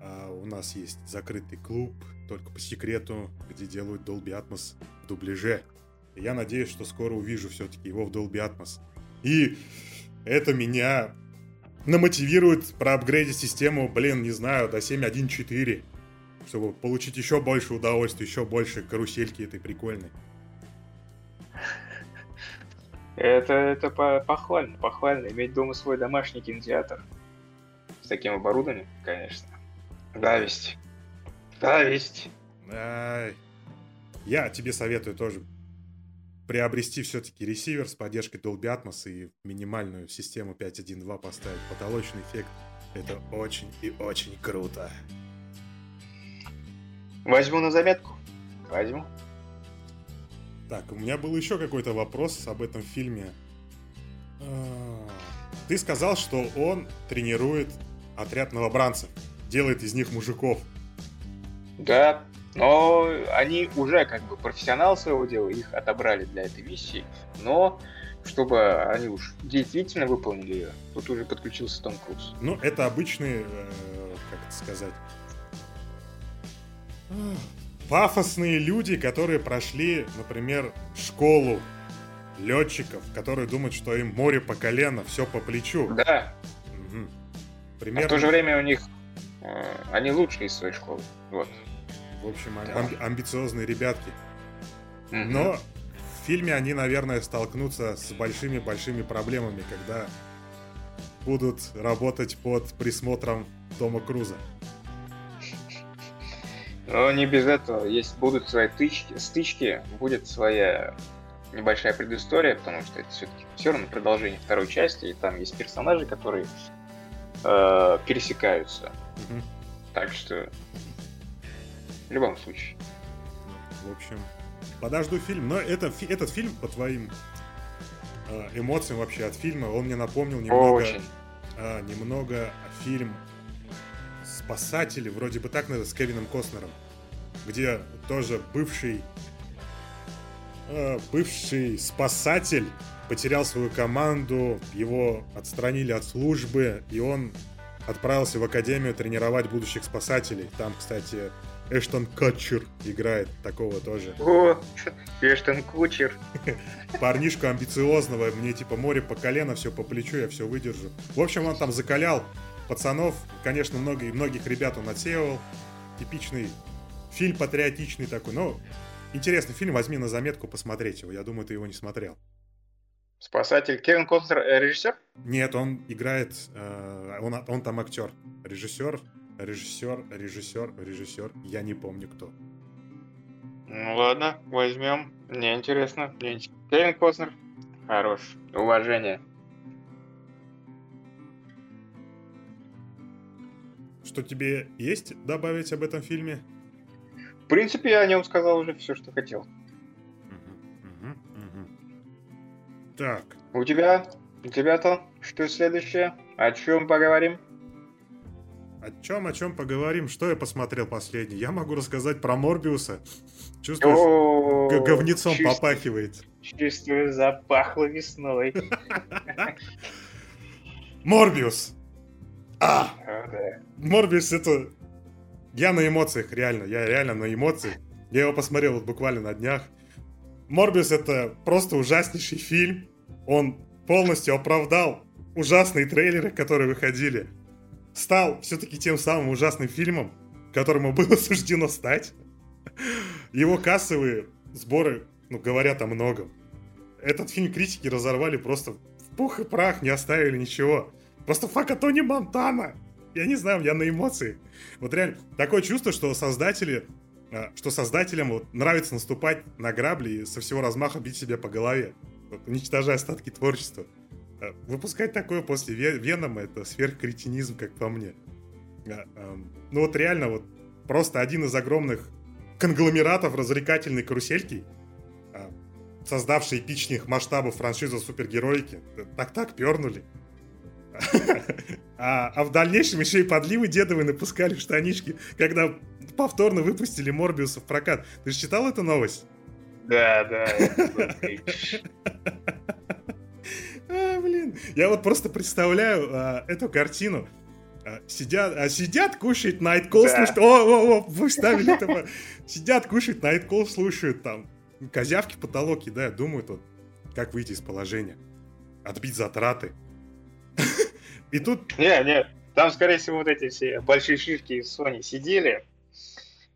А у нас есть закрытый клуб, только по секрету, где делают Dolby Atmos в дубляже. Я надеюсь, что скоро увижу все-таки его в Dolby Atmos. И это меня намотивирует проапгрейдить систему, блин, не знаю, до 7.1.4, чтобы получить еще больше удовольствия, еще больше карусельки этой прикольной. Это, это похвально, похвально. Иметь дома свой домашний кинотеатр. С таким оборудованием, конечно. Зависть. Зависть. Ай. Я тебе советую тоже приобрести все-таки ресивер с поддержкой Dolby Atmos и минимальную систему 5.1.2 поставить потолочный эффект. Это очень и очень круто. Возьму на заметку. Возьму. Так, у меня был еще какой-то вопрос об этом фильме. А, ты сказал, что он тренирует отряд новобранцев, делает из них мужиков. Да, но они уже как бы профессионал своего дела, их отобрали для этой миссии, но чтобы они уж действительно выполнили ее, тут уже подключился Том Круз. Ну, это обычные, э, как это сказать, пафосные люди, которые прошли, например, школу летчиков, которые думают, что им море по колено, все по плечу. Да. Угу. Примерно... А в то же время у них э, они лучшие из своей школы. Вот. В общем, амби- амбициозные ребятки. Но в фильме они, наверное, столкнутся с большими-большими проблемами, когда будут работать под присмотром Тома Круза. Но не без этого. Есть будут свои тычки, стычки, будет своя небольшая предыстория, потому что это все-таки все равно продолжение второй части, и там есть персонажи, которые э, пересекаются. Угу. Так что в любом случае. В общем, подожду фильм. Но это, этот фильм, по твоим э, эмоциям вообще от фильма, он мне напомнил немного... Очень. Э, немного фильм «Спасатели», вроде бы так, наверное, с Кевином Костнером, где тоже бывший э, бывший спасатель потерял свою команду, его отстранили от службы, и он отправился в академию тренировать будущих спасателей. Там, кстати, Эштон Катчер играет такого тоже. О, Эштон Кучер. Парнишку амбициозного, мне типа море по колено, все по плечу, я все выдержу. В общем, он там закалял пацанов. Конечно, много, многих ребят он отсеивал. Типичный фильм патриотичный такой. Но интересный фильм, возьми на заметку посмотреть его. Я думаю, ты его не смотрел. Спасатель Кевин Костнер э, режиссер? Нет, он играет, э, он, он там актер. Режиссер Режиссер, режиссер, режиссер, я не помню кто. Ну ладно, возьмем. Мне интересно. Кевин Костнер. Хорош. Уважение. Что тебе есть добавить об этом фильме? В принципе, я о нем сказал уже все, что хотел. Угу, угу, угу. Так. У тебя? У тебя-то? Что следующее? О чем поговорим? о чем, о чем поговорим? Что я посмотрел последний? Я могу рассказать про Морбиуса. Чувствуешь, говнецом попахивает. Чувствую, запахло весной. Морбиус! А! Морбиус это... Я на эмоциях, реально. Я реально на эмоциях. Я его посмотрел вот буквально на днях. Морбиус это просто ужаснейший фильм. Он полностью оправдал ужасные трейлеры, которые выходили. Стал все-таки тем самым ужасным фильмом, которому было суждено стать. Его кассовые сборы, ну, говорят о многом. Этот фильм критики разорвали просто в пух и прах, не оставили ничего. Просто фака Тони Монтана. Я не знаю, я на эмоции. Вот реально, такое чувство, что создатели, а, что создателям вот нравится наступать на грабли и со всего размаха бить себя по голове, вот, уничтожая остатки творчества. А, выпускать такое после Венома это сверхкретинизм, как по мне. А, ну вот реально вот просто один из огромных конгломератов развлекательной карусельки, создавший эпичных масштабов франшизы супергероики, так-так пернули. А, а в дальнейшем еще и подливы дедовы напускали в штанишки, когда повторно выпустили Морбиуса в прокат. Ты же читал эту новость? Да, да. А, блин. Я вот просто представляю а, эту картину. А, сидят, а сидят, кушают Найткол, да. слушают. О, о, о, вы ставили это. Сидят, кушают Найткол, слушают там. Козявки потолок кидают, думают вот, как выйти из положения. Отбить затраты. И тут... Не, не, там, скорее всего, вот эти все большие шишки из Sony сидели,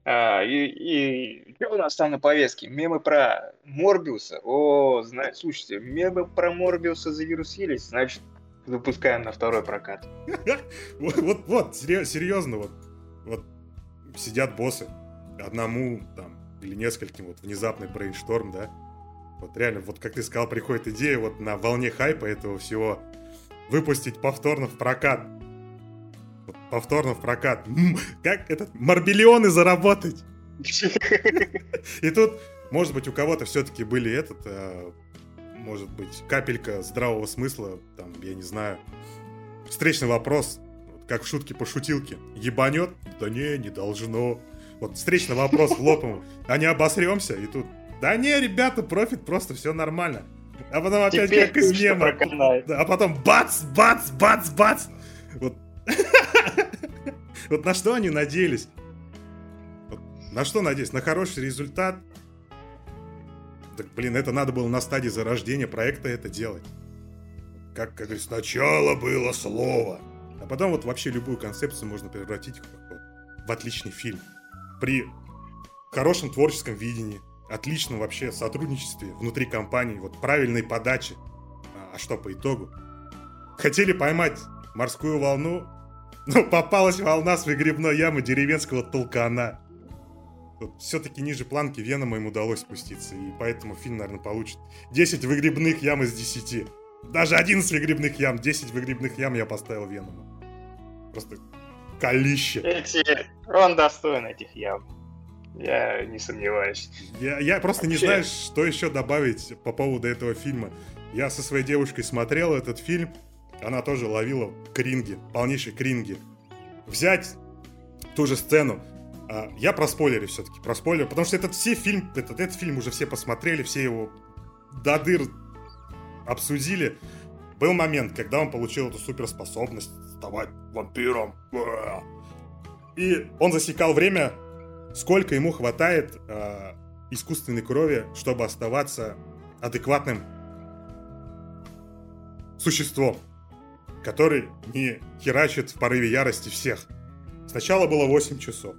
а, и, и что у нас там на повестке? Мемы про Морбиуса. О, знаете, слушайте, мемы про Морбиуса завирусились, значит, выпускаем на второй прокат. Вот, вот, вот, серьезно, вот, вот сидят боссы, одному там или нескольким, вот внезапный brainstorm, да, вот реально, вот как ты сказал, приходит идея вот на волне хайпа этого всего выпустить повторно в прокат повторно в прокат. Как этот марбелионы заработать? И тут, может быть, у кого-то все-таки были этот, э, может быть, капелька здравого смысла, там, я не знаю, встречный вопрос, как в шутке по шутилке. Ебанет? Да не, не должно. Вот встречный вопрос в лоб ему. А не обосремся? И тут, да не, ребята, профит, просто все нормально. А потом опять Теперь как из мема. А потом бац, бац, бац, бац. Вот вот на что они надеялись? на что надеялись? На хороший результат? Так, блин, это надо было на стадии зарождения проекта это делать. Как, как говорится, сначала было слово. А потом вот вообще любую концепцию можно превратить в, в отличный фильм. При хорошем творческом видении, отличном вообще сотрудничестве внутри компании, вот правильной подаче. А, а что по итогу? Хотели поймать морскую волну, но попалась волна с выгребной ямы деревенского толкана. Все-таки ниже планки Венома им удалось спуститься, и поэтому фильм, наверное, получит 10 выгребных ям из 10. Даже 11 выгребных ям, 10 выгребных ям я поставил Веному. Просто колище. Эти... Он достоин этих ям. Я не сомневаюсь. Я, я просто Вообще... не знаю, что еще добавить по поводу этого фильма. Я со своей девушкой смотрел этот фильм, она тоже ловила кринги, полнейшие кринги. Взять ту же сцену, а, я про спойлеры все-таки, про спойлеры, потому что этот все фильм, этот, этот фильм уже все посмотрели, все его до дыр обсудили. Был момент, когда он получил эту суперспособность ставать вампиром. И он засекал время, сколько ему хватает э, искусственной крови, чтобы оставаться адекватным существом который не херачит в порыве ярости всех. Сначала было 8 часов,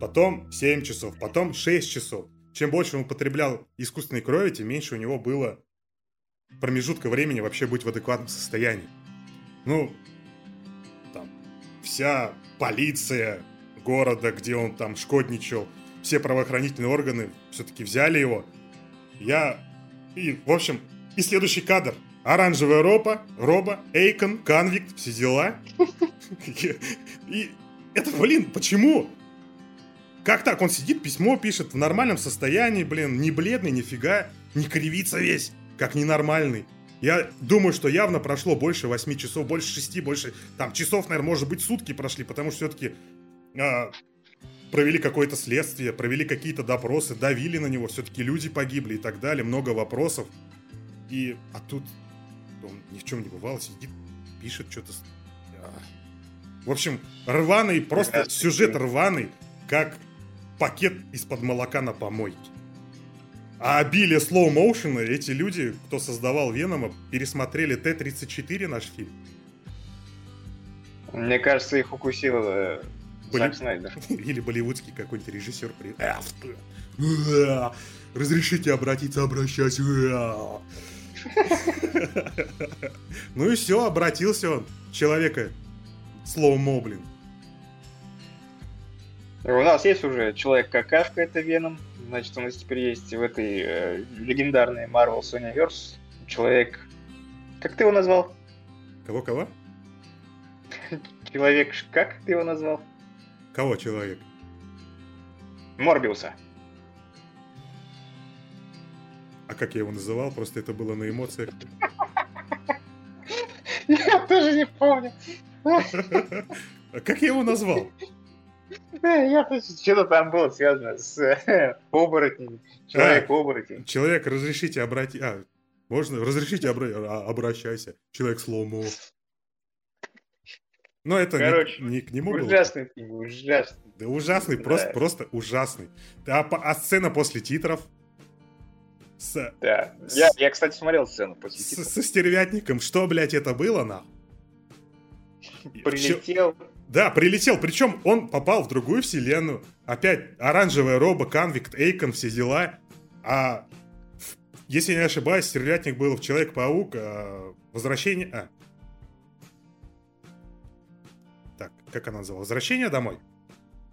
потом 7 часов, потом 6 часов. Чем больше он употреблял искусственной крови, тем меньше у него было промежутка времени вообще быть в адекватном состоянии. Ну, там, вся полиция города, где он там шкодничал, все правоохранительные органы все-таки взяли его. Я... И, в общем, и следующий кадр – Оранжевая ропа, роба, Эйкон, конвикт, все дела. И это, блин, почему? Как так? Он сидит, письмо пишет в нормальном состоянии, блин, не бледный, нифига, не кривится весь, как ненормальный. Я думаю, что явно прошло больше 8 часов, больше 6, больше, там, часов, наверное, может быть, сутки прошли, потому что все-таки а, провели какое-то следствие, провели какие-то допросы, давили на него, все-таки люди погибли и так далее, много вопросов. И, а тут он ни в чем не бывал, сидит, пишет что-то. А. В общем, рваный, просто сюжет рваный, как пакет из-под молока на помойке. А обилие слоу-моушена эти люди, кто создавал Венома, пересмотрели Т-34 наш фильм. Мне кажется, их укусил э, Боли... Или болливудский какой-нибудь режиссер. При... Разрешите обратиться, обращайся. Ну и все, обратился он. Человека. Слоумо, блин. У нас есть уже Человек-какашка, это Веном. Значит, у нас теперь есть в этой э, легендарной Marvel Sonyverse Человек... Как ты его назвал? Кого-кого? Человек... Как ты его назвал? Кого человек? Морбиуса. А как я его называл? Просто это было на эмоциях. Я тоже не помню. А как я его назвал? Я что-то там было связано с э, оборотнем. Человек-оборотень. Человек, разрешите обратить... А, можно? Разрешите обра... А, обращайся. Человек слому. Но это Короче, не, не к нему ужасный было. фильм, ужасный. Да ужасный, да. просто, просто ужасный. А, а сцена после титров? С, да. С, я, я, кстати, смотрел сцену после с, титров. Со стервятником. Что, блядь, это было, на? Прилетел. Да, прилетел. Причем он попал в другую вселенную. Опять оранжевая роба, конвикт, Эйкон, все дела. А если я не ошибаюсь, стервятник был в Человек-паук, а возвращение... А, как она называлась? Возвращение домой?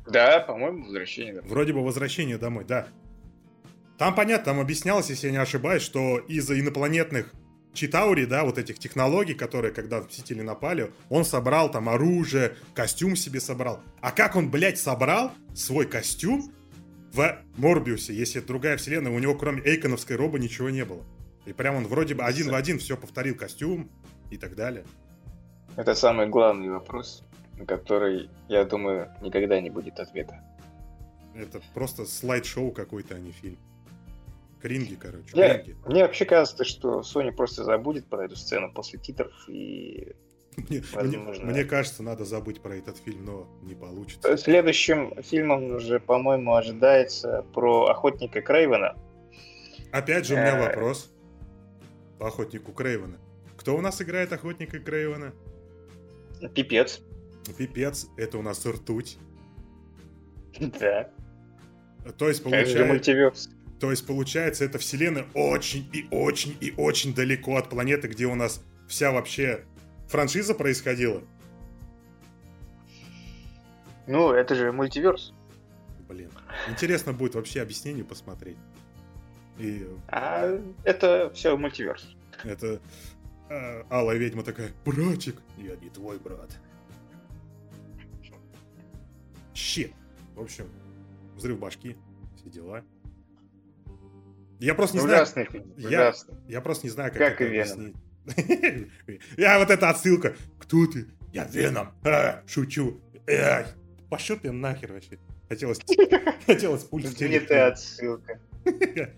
Да, по-моему, возвращение домой. Вроде бы возвращение домой, да. Там понятно, там объяснялось, если я не ошибаюсь, что из-за инопланетных Читаури, да, вот этих технологий, которые, когда Мстители напали, он собрал там оружие, костюм себе собрал. А как он, блядь, собрал свой костюм в Морбиусе, если это другая вселенная, у него кроме Эйконовской робы ничего не было. И прям он вроде бы один в один все повторил, костюм и так далее. Это самый главный вопрос на который, я думаю, никогда не будет ответа. Это просто слайд-шоу какой-то, а не фильм. Кринги, короче. Я, кринги. Мне вообще кажется, что Sony просто забудет про эту сцену после титров и мне, возможно... мне, мне кажется, надо забыть про этот фильм, но не получится. Следующим фильмом уже, по-моему, ожидается про охотника Крейвена. Опять же, у меня э, вопрос по охотнику Крейвена. Кто у нас играет охотника Крейвена? Пипец. Пипец, это у нас ртуть. Да. То есть получается... То есть получается, эта вселенная очень и очень и очень далеко от планеты, где у нас вся вообще франшиза происходила. Ну, это же мультиверс. Блин. Интересно будет вообще объяснение посмотреть. И... А это все мультиверс. Это а, Алая ведьма такая, братик, я не твой брат. Щит. В общем, взрыв башки, все дела. Я просто не ужасный знаю. Фильм, я, я просто не знаю, как, как это объяснить. Я вот эта отсылка. Кто ты? Я Веном. А, шучу. Эй, пошел ты нахер вообще. Хотелось, хотелось пульс телефон. ты отсылка.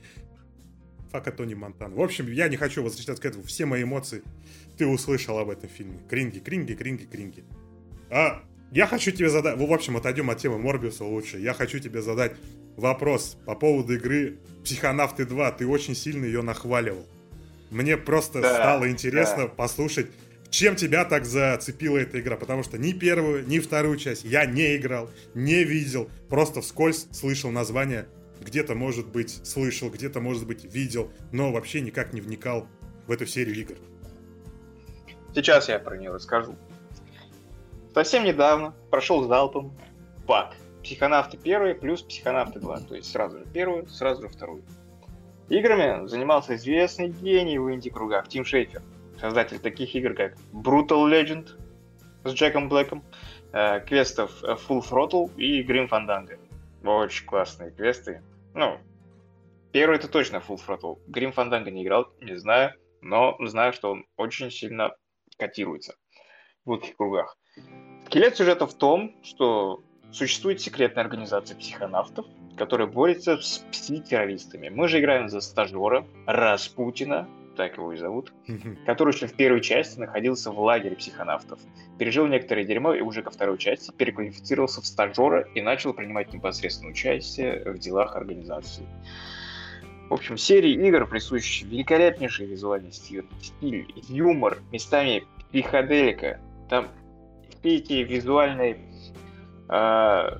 Фака Тони Монтан. В общем, я не хочу возвращаться к этому. Все мои эмоции ты услышал об этом фильме. Кринги, кринги, кринги, кринги. А я хочу тебе задать... В общем, отойдем от темы Морбиуса лучше. Я хочу тебе задать вопрос по поводу игры Психонавты 2. Ты очень сильно ее нахваливал. Мне просто да, стало интересно да. послушать, чем тебя так зацепила эта игра. Потому что ни первую, ни вторую часть я не играл, не видел. Просто вскользь слышал название. Где-то, может быть, слышал, где-то, может быть, видел. Но вообще никак не вникал в эту серию игр. Сейчас я про нее расскажу. Совсем недавно прошел залпом пак. Психонавты первые плюс Психонавты 2. То есть сразу же первую, сразу же вторую. Играми занимался известный гений в инди-кругах Тим Шейфер. Создатель таких игр, как Brutal Legend с Джеком Блэком, э, квестов Full Throttle и Grim Fandango. Очень классные квесты. Ну, первый это точно Full Throttle. Grim Fandango не играл, не знаю. но знаю, что он очень сильно котируется в узких кругах. Скелет сюжета в том, что существует секретная организация психонавтов, которая борется с пси-террористами. Мы же играем за стажера Распутина, так его и зовут, который еще в первой части находился в лагере психонавтов. Пережил некоторое дерьмо и уже ко второй части переквалифицировался в стажера и начал принимать непосредственное участие в делах организации. В общем, серии игр присущи великолепнейший визуальный стиль, стиль, юмор, местами психоделика. Там все эти визуальные... Э,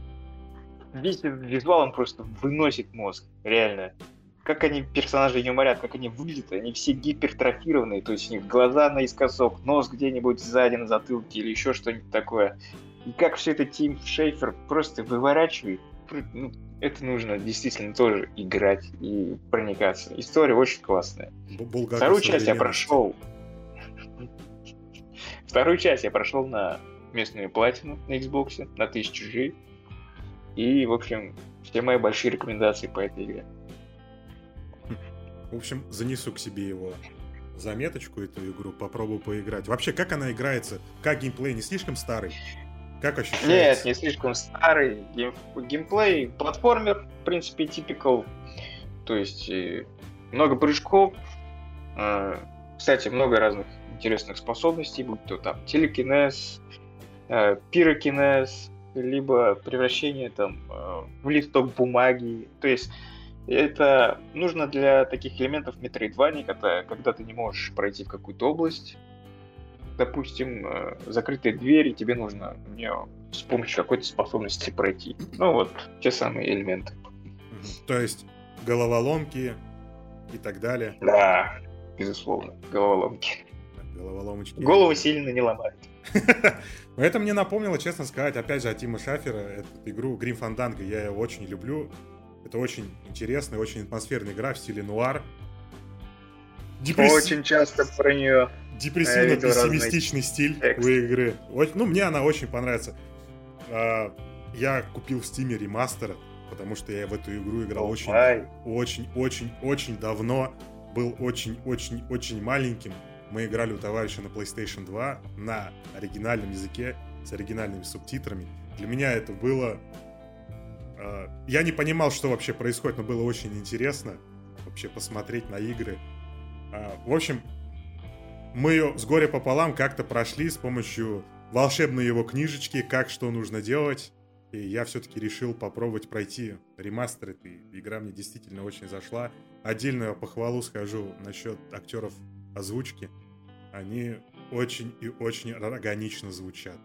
весь визуал он просто выносит мозг, реально как они персонажи юморят, как они выглядят, они все гипертрофированные, то есть у них глаза наискосок, нос где-нибудь сзади на затылке или еще что-нибудь такое. И как все это Тим Шейфер просто выворачивает, ну, это нужно действительно тоже играть и проникаться. История очень классная. Булгаков Вторую часть я прошел. Вторую часть я прошел на местную платину на Xbox, на 1000 G. И, в общем, все мои большие рекомендации по этой игре. В общем, занесу к себе его заметочку, эту игру, попробую поиграть. Вообще, как она играется? Как геймплей не слишком старый? Как ощущается? Нет, не слишком старый. Гейм... Геймплей, платформер, в принципе, типикал. То есть, э, много прыжков. Э, кстати, много разных интересных способностей, будь то там телекинез, э, пирокинез, либо превращение там в листок бумаги. То есть это нужно для таких элементов Metroidvania, когда, когда ты не можешь пройти в какую-то область, допустим, э, закрытая дверь, и тебе нужно в нее с помощью какой-то способности пройти. Ну вот, те самые элементы. То есть головоломки и так далее. Да, безусловно, головоломки. Головоломочки. Голову сильно не ломают. Это мне напомнило, честно сказать, опять же, от Тима Шафера, эту игру Grim Fandango. Я ее очень люблю. Это очень интересная, очень атмосферная игра в стиле нуар. Депресс... Очень часто про нее Депрессивно-пессимистичный стиль тексты. у игры. Ну, мне она очень понравится. А, я купил в Steam ремастер, потому что я в эту игру играл очень, очень, очень, очень давно. Был очень-очень-очень маленьким. Мы играли у товарища на PlayStation 2 на оригинальном языке с оригинальными субтитрами. Для меня это было а, я не понимал, что вообще происходит, но было очень интересно вообще посмотреть на игры. А, в общем, мы ее с горя пополам как-то прошли с помощью волшебной его книжечки, как что нужно делать. И я все-таки решил попробовать пройти ремастер этой. Игра мне действительно очень зашла. Отдельную похвалу скажу насчет актеров озвучки. Они очень и очень органично звучат.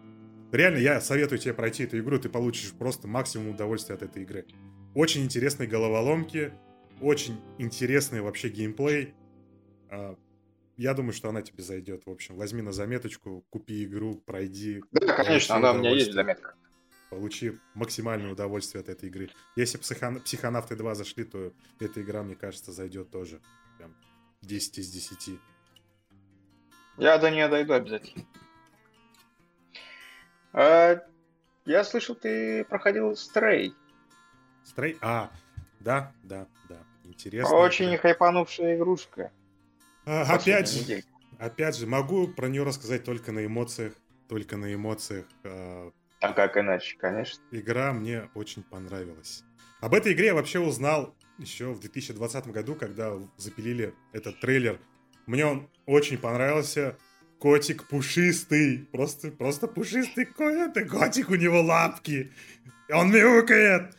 Реально, я советую тебе пройти эту игру, ты получишь просто максимум удовольствия от этой игры. Очень интересные головоломки, очень интересный вообще геймплей. А, я думаю, что она тебе зайдет. В общем, возьми на заметочку, купи игру, пройди. Да, конечно, она у меня есть заметка. Получи максимальное удовольствие от этой игры. Если психон... Психонавты 2 зашли, то эта игра, мне кажется, зайдет тоже. Прям 10 из 10. Я до нее дойду обязательно. А, я слышал, ты проходил Стрей. Стрей? А, да, да, да. Интересно. Очень хайпанувшая игрушка. А, опять же, опять же, могу про нее рассказать только на эмоциях. Только на эмоциях. А, а как иначе, конечно. Игра мне очень понравилась. Об этой игре я вообще узнал еще в 2020 году, когда запилили этот трейлер. Мне он очень понравился котик пушистый. Просто, просто пушистый котик. Котик, у него лапки. Он мяукает.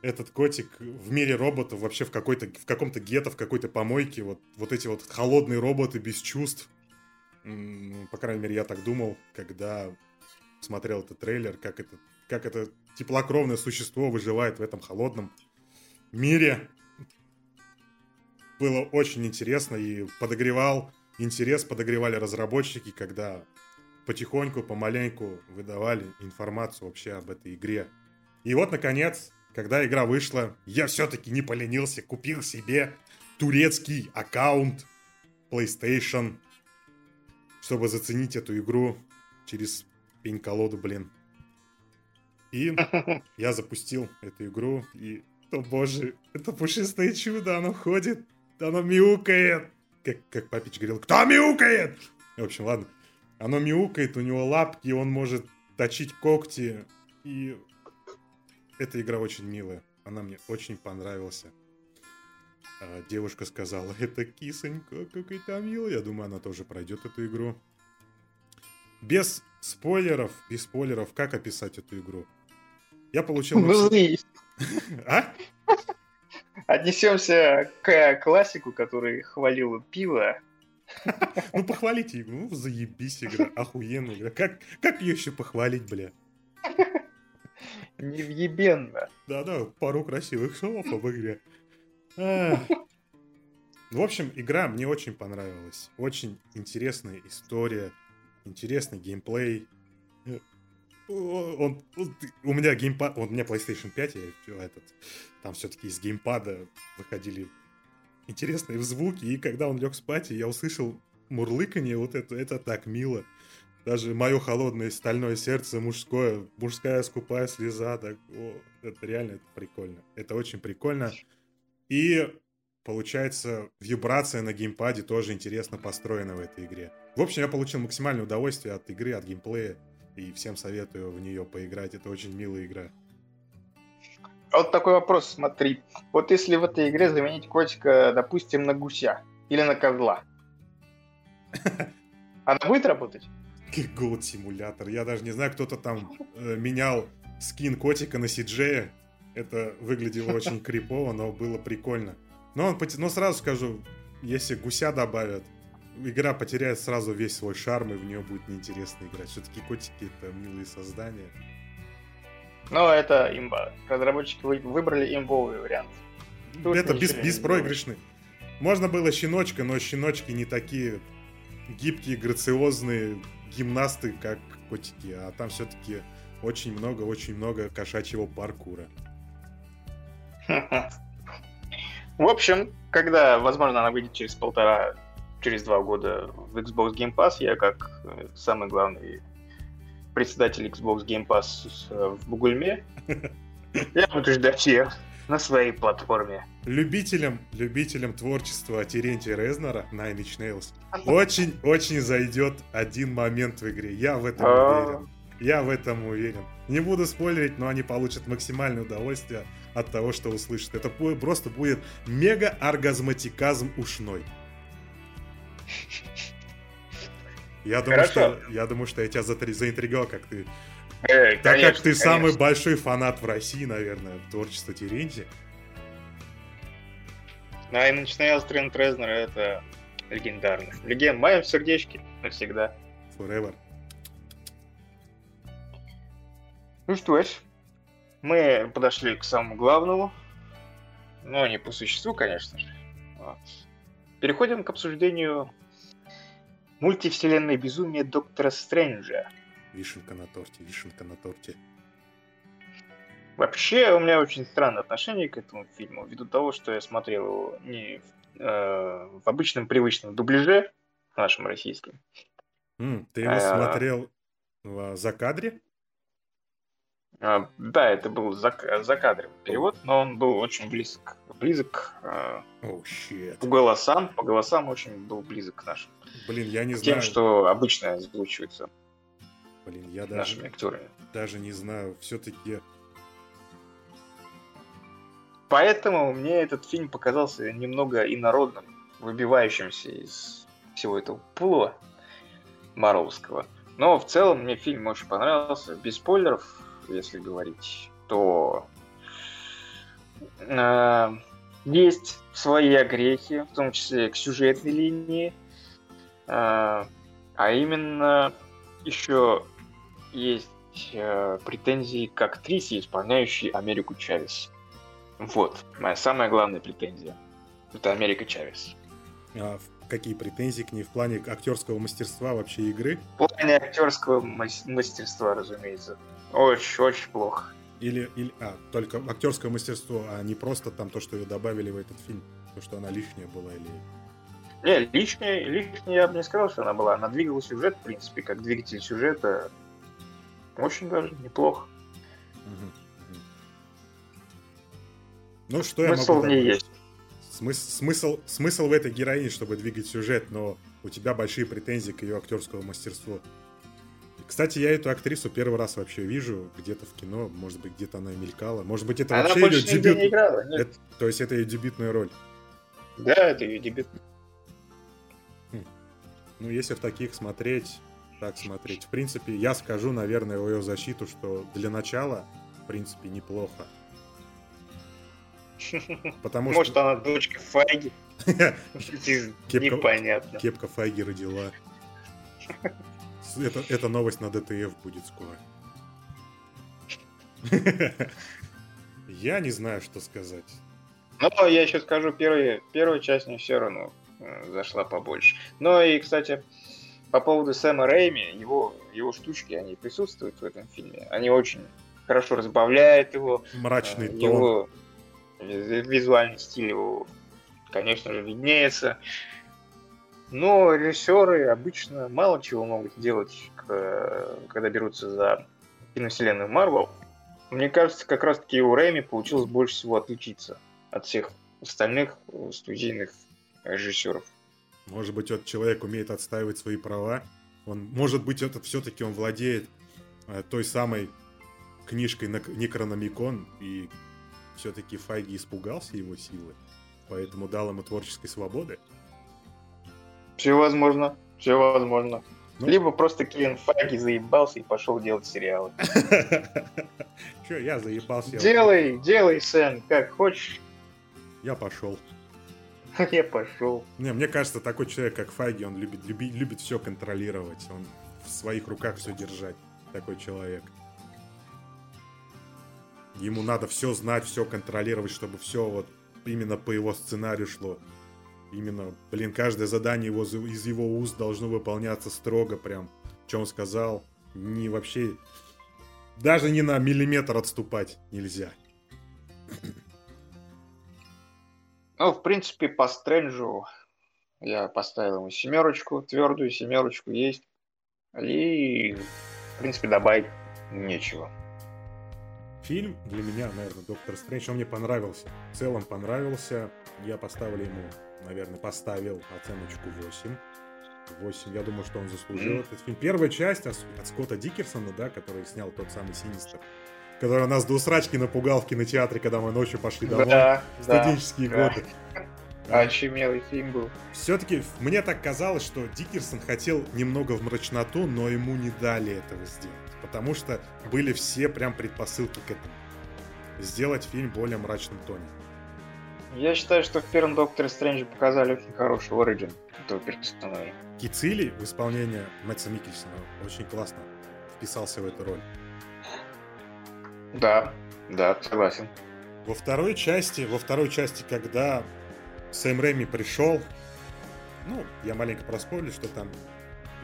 Этот котик в мире роботов, вообще в, какой-то, в каком-то гетто, в какой-то помойке. Вот, вот эти вот холодные роботы без чувств. По крайней мере, я так думал, когда смотрел этот трейлер, как это, как это теплокровное существо выживает в этом холодном мире. Было очень интересно и подогревал интерес подогревали разработчики, когда потихоньку, помаленьку выдавали информацию вообще об этой игре. И вот, наконец, когда игра вышла, я все-таки не поленился, купил себе турецкий аккаунт PlayStation, чтобы заценить эту игру через пень-колоду, блин. И я запустил эту игру, и, о боже, это пушистое чудо, оно ходит, оно мяукает, как, как папич говорил, кто мяукает? В общем, ладно. Оно мяукает, у него лапки, он может точить когти. И эта игра очень милая. Она мне очень понравилась. А девушка сказала, это кисонька, как это мило. Я думаю, она тоже пройдет эту игру. Без спойлеров, без спойлеров, как описать эту игру? Я получил... Ну, а? Отнесемся к классику, который хвалил пиво. Ну, похвалите игру. Ну, заебись игра. Охуенная игра. Как, как ее еще похвалить, бля? Невъебенно. Да-да, пару красивых слов об игре. В общем, игра мне очень понравилась. Очень интересная история, интересный геймплей. Он, он, у меня геймпад, у меня PlayStation 5, я этот, там все-таки из геймпада выходили интересные звуки, и когда он лег спать, я услышал мурлыканье, вот это, это так мило. Даже мое холодное стальное сердце мужское, мужская скупая слеза, так, о, это реально это прикольно. Это очень прикольно. И получается, вибрация на геймпаде тоже интересно построена в этой игре. В общем, я получил максимальное удовольствие от игры, от геймплея. И всем советую в нее поиграть. Это очень милая игра. Вот такой вопрос, смотри. Вот если в этой игре заменить котика, допустим, на гуся или на козла, она будет работать? Год симулятор. Я даже не знаю, кто-то там э, менял скин котика на Сиджея. Это выглядело очень крипово, но было прикольно. Но, он, но сразу скажу, если гуся добавят, игра потеряет сразу весь свой шарм, и в нее будет неинтересно играть. Все-таки котики это милые создания. Но это имба. Разработчики выбрали имбовый вариант. Тут это без, беспроигрышный. Можно было щеночка, но щеночки не такие гибкие, грациозные гимнасты, как котики. А там все-таки очень много, очень много кошачьего паркура. В общем, когда, возможно, она выйдет через полтора, через два года в Xbox Game Pass, я как э, самый главный председатель Xbox Game Pass э, в Бугульме, я буду ждать ее на своей платформе. Любителям, любителям творчества Терентия Резнера Nine Inch Nails очень-очень зайдет один момент в игре. Я в этом а. уверен. Я в этом уверен. Не буду спойлерить, но они получат максимальное удовольствие от того, что услышат. Это просто будет мега-оргазматиказм ушной. Я думаю, что я думаю, что я тебя заинтриговал, как ты. Э, так конечно, как ты конечно. самый большой фанат в России, наверное, творчества Теренти. Да, и начиная с Трент Резнер, это легендарно. Легенд в моем сердечке навсегда. Forever. Ну что ж, мы подошли к самому главному. Но не по существу, конечно же. Вот. Переходим к обсуждению мультивселенной безумия Доктора Стрэнджа. Вишенка на торте, вишенка на торте. Вообще, у меня очень странное отношение к этому фильму, ввиду того, что я смотрел его не в, э, в обычном привычном дубляже, нашем российском. Mm, ты его а... смотрел в закадре? А, да, это был зак закадровый перевод, но он был очень близок, близок oh, shit. по голосам, по голосам очень был близок к нашим. Блин, я не Тем, знаю. Тем, что обычно озвучивается Блин, я даже, нашими актерами. Даже не знаю, все-таки... Поэтому мне этот фильм показался немного инородным, выбивающимся из всего этого пула Маровского. Но в целом мне фильм очень понравился. Без спойлеров, если говорить, то э, есть свои огрехи, в том числе к сюжетной линии, э, а именно еще есть э, претензии к актрисе, исполняющей Америку Чавес. Вот, моя самая главная претензия. Это Америка Чавес. А какие претензии к ней в плане актерского мастерства вообще игры? В плане актерского мастерства, разумеется. Очень-очень плохо. Или, или а, только актерское мастерство, а не просто там то, что ее добавили в этот фильм, то, что она лишняя была или... Не, лишняя, лишняя я бы не сказал, что она была. Она двигала сюжет, в принципе, как двигатель сюжета. Очень даже неплохо. Угу. Ну, что Смысл я могу в ней есть. Смысл, смысл, смысл в этой героине, чтобы двигать сюжет, но у тебя большие претензии к ее актерскому мастерству. Кстати, я эту актрису первый раз вообще вижу где-то в кино, может быть, где-то она мелькала. Может быть, это Она вообще ее дебют. не играла. нет. Это- то есть это ее дебютная роль. Да, это ее дебют. Ну, если в таких смотреть, так смотреть. В принципе, я скажу, наверное, в ее защиту, что для начала, в принципе, неплохо. Потому Может, что она дочка Файги? Непонятно. кепка Файги родила. Это, эта новость на ДТФ будет скоро. Я не знаю, что сказать. Но Ну, я еще скажу, первая, первая часть мне все равно э, зашла побольше. Но и, кстати, по поводу Сэма Рэйми, его, его штучки, они присутствуют в этом фильме. Они очень хорошо разбавляют его. Мрачный э, тон. Его ви- визуальный стиль его, конечно же, виднеется. Но режиссеры обычно мало чего могут делать, когда берутся за киновселенную Марвел. Мне кажется, как раз-таки у Рэйми получилось больше всего отличиться от всех остальных студийных режиссеров. Может быть, этот человек умеет отстаивать свои права. Он, может быть, это все-таки он владеет э, той самой книжкой Некрономикон, и все-таки Файги испугался его силы, поэтому дал ему творческой свободы. Все возможно, все возможно. Ну. Либо просто Кевин Файги заебался и пошел делать сериалы. Че, я заебался. Делай, делай, Сэм, как хочешь. Я пошел. Я пошел. Не, мне кажется, такой человек, как Файги, он любит, люби- любит все контролировать. Он в своих руках все держать. Такой человек. Ему надо все знать, все контролировать, чтобы все вот именно по его сценарию шло. Именно, блин, каждое задание его, из его уст должно выполняться строго прям. Что он сказал, не вообще... Даже не на миллиметр отступать нельзя. Ну, в принципе, по Стрэнджу я поставил ему семерочку, твердую семерочку есть. И, в принципе, добавить нечего. Фильм для меня, наверное, Доктор Стрэндж, он мне понравился. В целом понравился. Я поставлю ему, наверное, поставил оценочку 8. 8. Я думаю, что он заслужил этот фильм. Первая часть от, от Скотта Дикерсона, да, который снял тот самый Синистер. Который нас до усрачки напугал в кинотеатре, когда мы ночью пошли домой. Да, да. студенческие да. годы. Очумелый фильм был. Все-таки мне так казалось, что Дикерсон хотел немного в мрачноту, но ему не дали этого сделать. Потому что были все прям предпосылки к этому. Сделать фильм более мрачном тоне. Я считаю, что в первом Докторе Стрэнджа показали очень хороший оригин этого персонажа. Кицили в исполнении Мэтта Микельсона очень классно вписался в эту роль. Да, да, согласен. Во второй части, во второй части, когда Сэм Рэми пришел, ну, я маленько проспорю, что там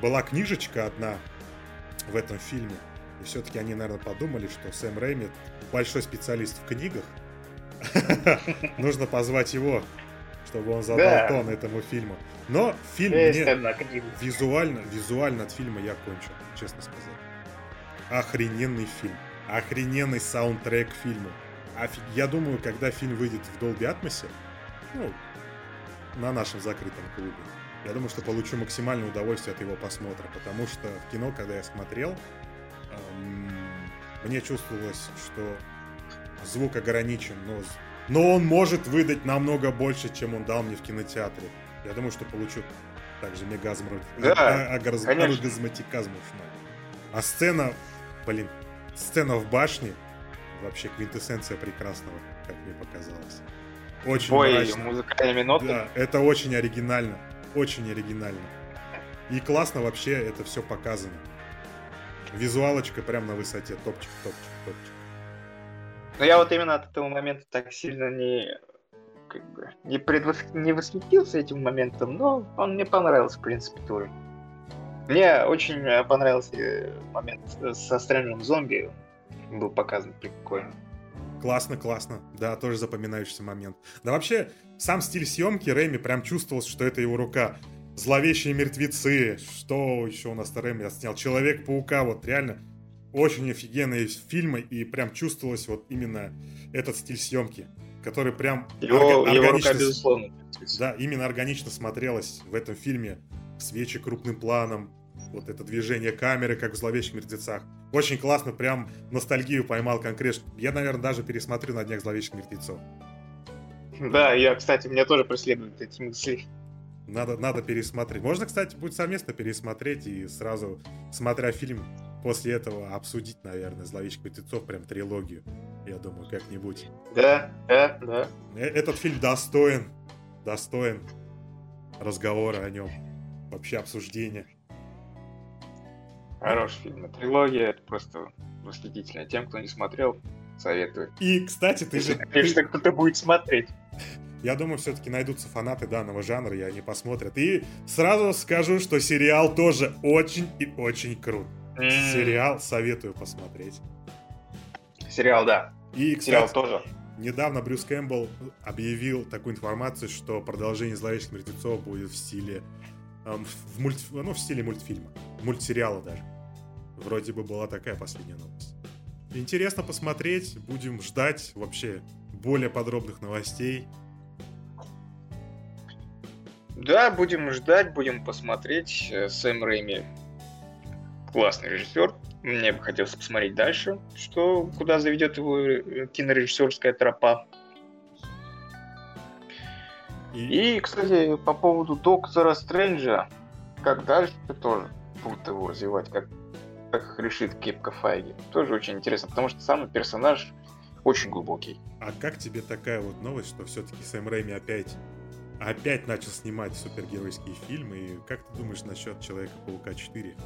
была книжечка одна в этом фильме, и все-таки они, наверное, подумали, что Сэм Рэйми большой специалист в книгах. Нужно позвать его, чтобы он задал Да. тон этому фильму. Но фильм Есть мне визуально, визуально от фильма я кончил, честно сказать. Охрененный фильм. Охрененный саундтрек к фильму. Офи- Я думаю, когда фильм выйдет в Dolby Atmos, ну, на нашем закрытом клубе, я думаю, что получу максимальное удовольствие от его просмотра, потому что в кино, когда я смотрел, эм, мне чувствовалось, что звук ограничен, но, но он может выдать намного больше, чем он дал мне в кинотеатре. Я думаю, что получу также мегазм Да, а- оргаз- конечно. оргазматиказм уж надо. А сцена, блин, сцена в башне вообще квинтэссенция прекрасного, как мне показалось. Очень Бой мрачно. музыкальными нотами. Да, это очень оригинально. Очень оригинально. И классно вообще это все показано. Визуалочка прям на высоте. Топчик, топчик, топчик. Но я вот именно от этого момента так сильно не как бы не, предвос- не восхитился этим моментом, но он мне понравился, в принципе, тоже. Мне очень э, понравился э, момент э, со странным зомби. Был показан прикольно. Классно, классно. Да, тоже запоминающийся момент. Да вообще, сам стиль съемки Рэми прям чувствовался, что это его рука. Зловещие мертвецы. Что еще у нас Рэми отснял? Человек-паука. Вот реально очень офигенные фильмы. И прям чувствовалось вот именно этот стиль съемки. который прям Его, орга- его органично, рука, безусловно. да, именно органично смотрелась в этом фильме. Свечи крупным планом, вот это движение камеры, как в «Зловещих мертвецах». Очень классно, прям ностальгию поймал конкретно. Я, наверное, даже пересмотрю на днях «Зловещих мертвецов». Да, я, кстати, меня тоже преследуют эти мысли. Надо, надо пересмотреть. Можно, кстати, будет совместно пересмотреть и сразу, смотря фильм, после этого обсудить, наверное, «Зловещих мертвецов», прям трилогию. Я думаю, как-нибудь. Да, да, да. Э- Этот фильм достоин, достоин разговора о нем. Вообще обсуждения. Хороший фильм. Трилогия это просто восхитительно. Тем, кто не смотрел, советую. И, кстати, ты же... Конечно, кто-то будет смотреть. Я думаю, все-таки найдутся фанаты данного жанра, и они посмотрят. И сразу скажу, что сериал тоже очень и очень крут. Сериал советую посмотреть. Сериал, да. И, Сериал кстати, тоже. недавно Брюс Кэмпбелл объявил такую информацию, что продолжение «Зловещих мертвецов» будет в стиле... эм, в, мульт, ну, в стиле мультфильма. Мультсериала даже. Вроде бы была такая последняя новость. Интересно посмотреть. Будем ждать вообще более подробных новостей. Да, будем ждать, будем посмотреть. Э, Сэм Рэйми классный режиссер. Мне бы хотелось посмотреть дальше, что куда заведет его э, кинорежиссерская тропа. И, И, кстати, по поводу Доктора Стрэнджа, как дальше тоже будут его развивать, как, как решит Кепка Файги. Тоже очень интересно, потому что сам персонаж очень глубокий. а как тебе такая вот новость, что все-таки Сэм Рэйми опять опять начал снимать супергеройские фильмы? И как ты думаешь насчет Человека-паука 4?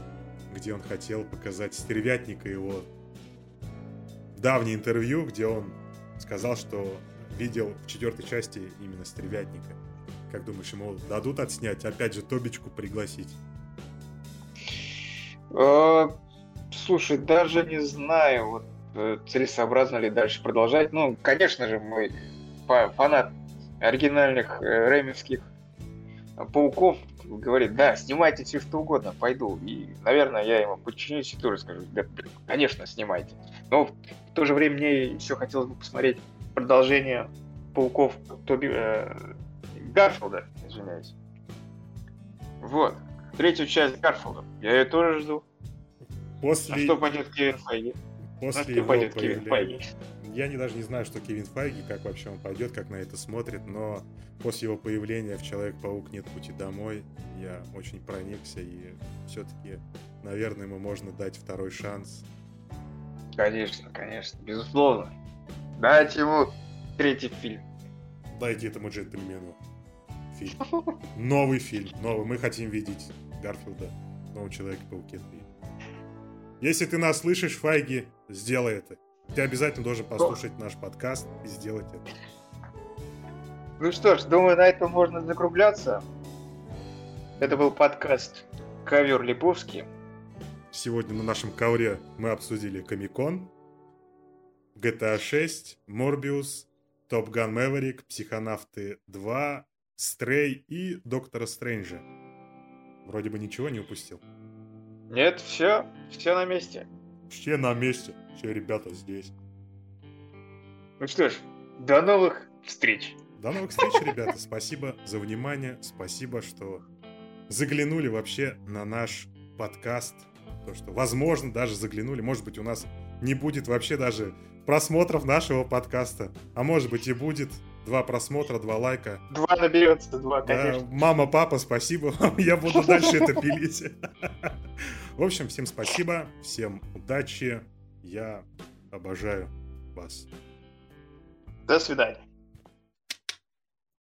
Где он хотел показать стервятника его давнее интервью, где он сказал, что видел в четвертой части именно стервятника. Как думаешь, ему дадут отснять? Опять же, Тобичку пригласить? Э, Слушай, даже не знаю, вот э, целесообразно ли дальше продолжать. Ну, конечно же, фа- фанат оригинальных э, ремевских пауков говорит, да, снимайте все что угодно, пойду. И, наверное, я ему подчинюсь и тоже скажу, да, конечно, снимайте. Но в то же время мне еще хотелось бы посмотреть продолжение пауков Тоби э, Гарфилда, извиняюсь. Вот. Третью часть Гарфилда. Я ее тоже жду. После, А что пойдет Кевин Файги? А после что его пойдет Кевин Файги? Я не даже не знаю, что Кевин Файги, как вообще он пойдет, как на это смотрит, но после его появления в Человек-паук нет пути домой, я очень проникся, и все-таки, наверное, ему можно дать второй шанс. Конечно, конечно, безусловно. Дайте ему третий фильм. Дайте этому джентльмену фильм. Новый фильм, новый. Мы хотим видеть Гарфилда, нового Человека-пауке 3. Если ты нас слышишь, Файги, сделай это. Ты обязательно должен послушать наш подкаст и сделать это. Ну что ж, думаю, на этом можно закругляться. Это был подкаст Ковер Липовский. Сегодня на нашем ковре мы обсудили Комикон, GTA 6, Morbius, Top Gun Maverick, Психонавты 2, Стрей и Доктора Стрэнджа. Вроде бы ничего не упустил. Нет, все, все на месте. Все на месте, все ребята здесь. Ну что ж, до новых встреч. До новых встреч, ребята. Спасибо за внимание. Спасибо, что заглянули вообще на наш подкаст. То, что, возможно, даже заглянули. Может быть, у нас не будет вообще даже просмотров нашего подкаста. А может быть и будет. Два просмотра, два лайка. Два наберется, два, Да, конечно. мама, папа, спасибо вам. Я буду дальше это пилить. В общем, всем спасибо. Всем удачи. Я обожаю вас. До свидания.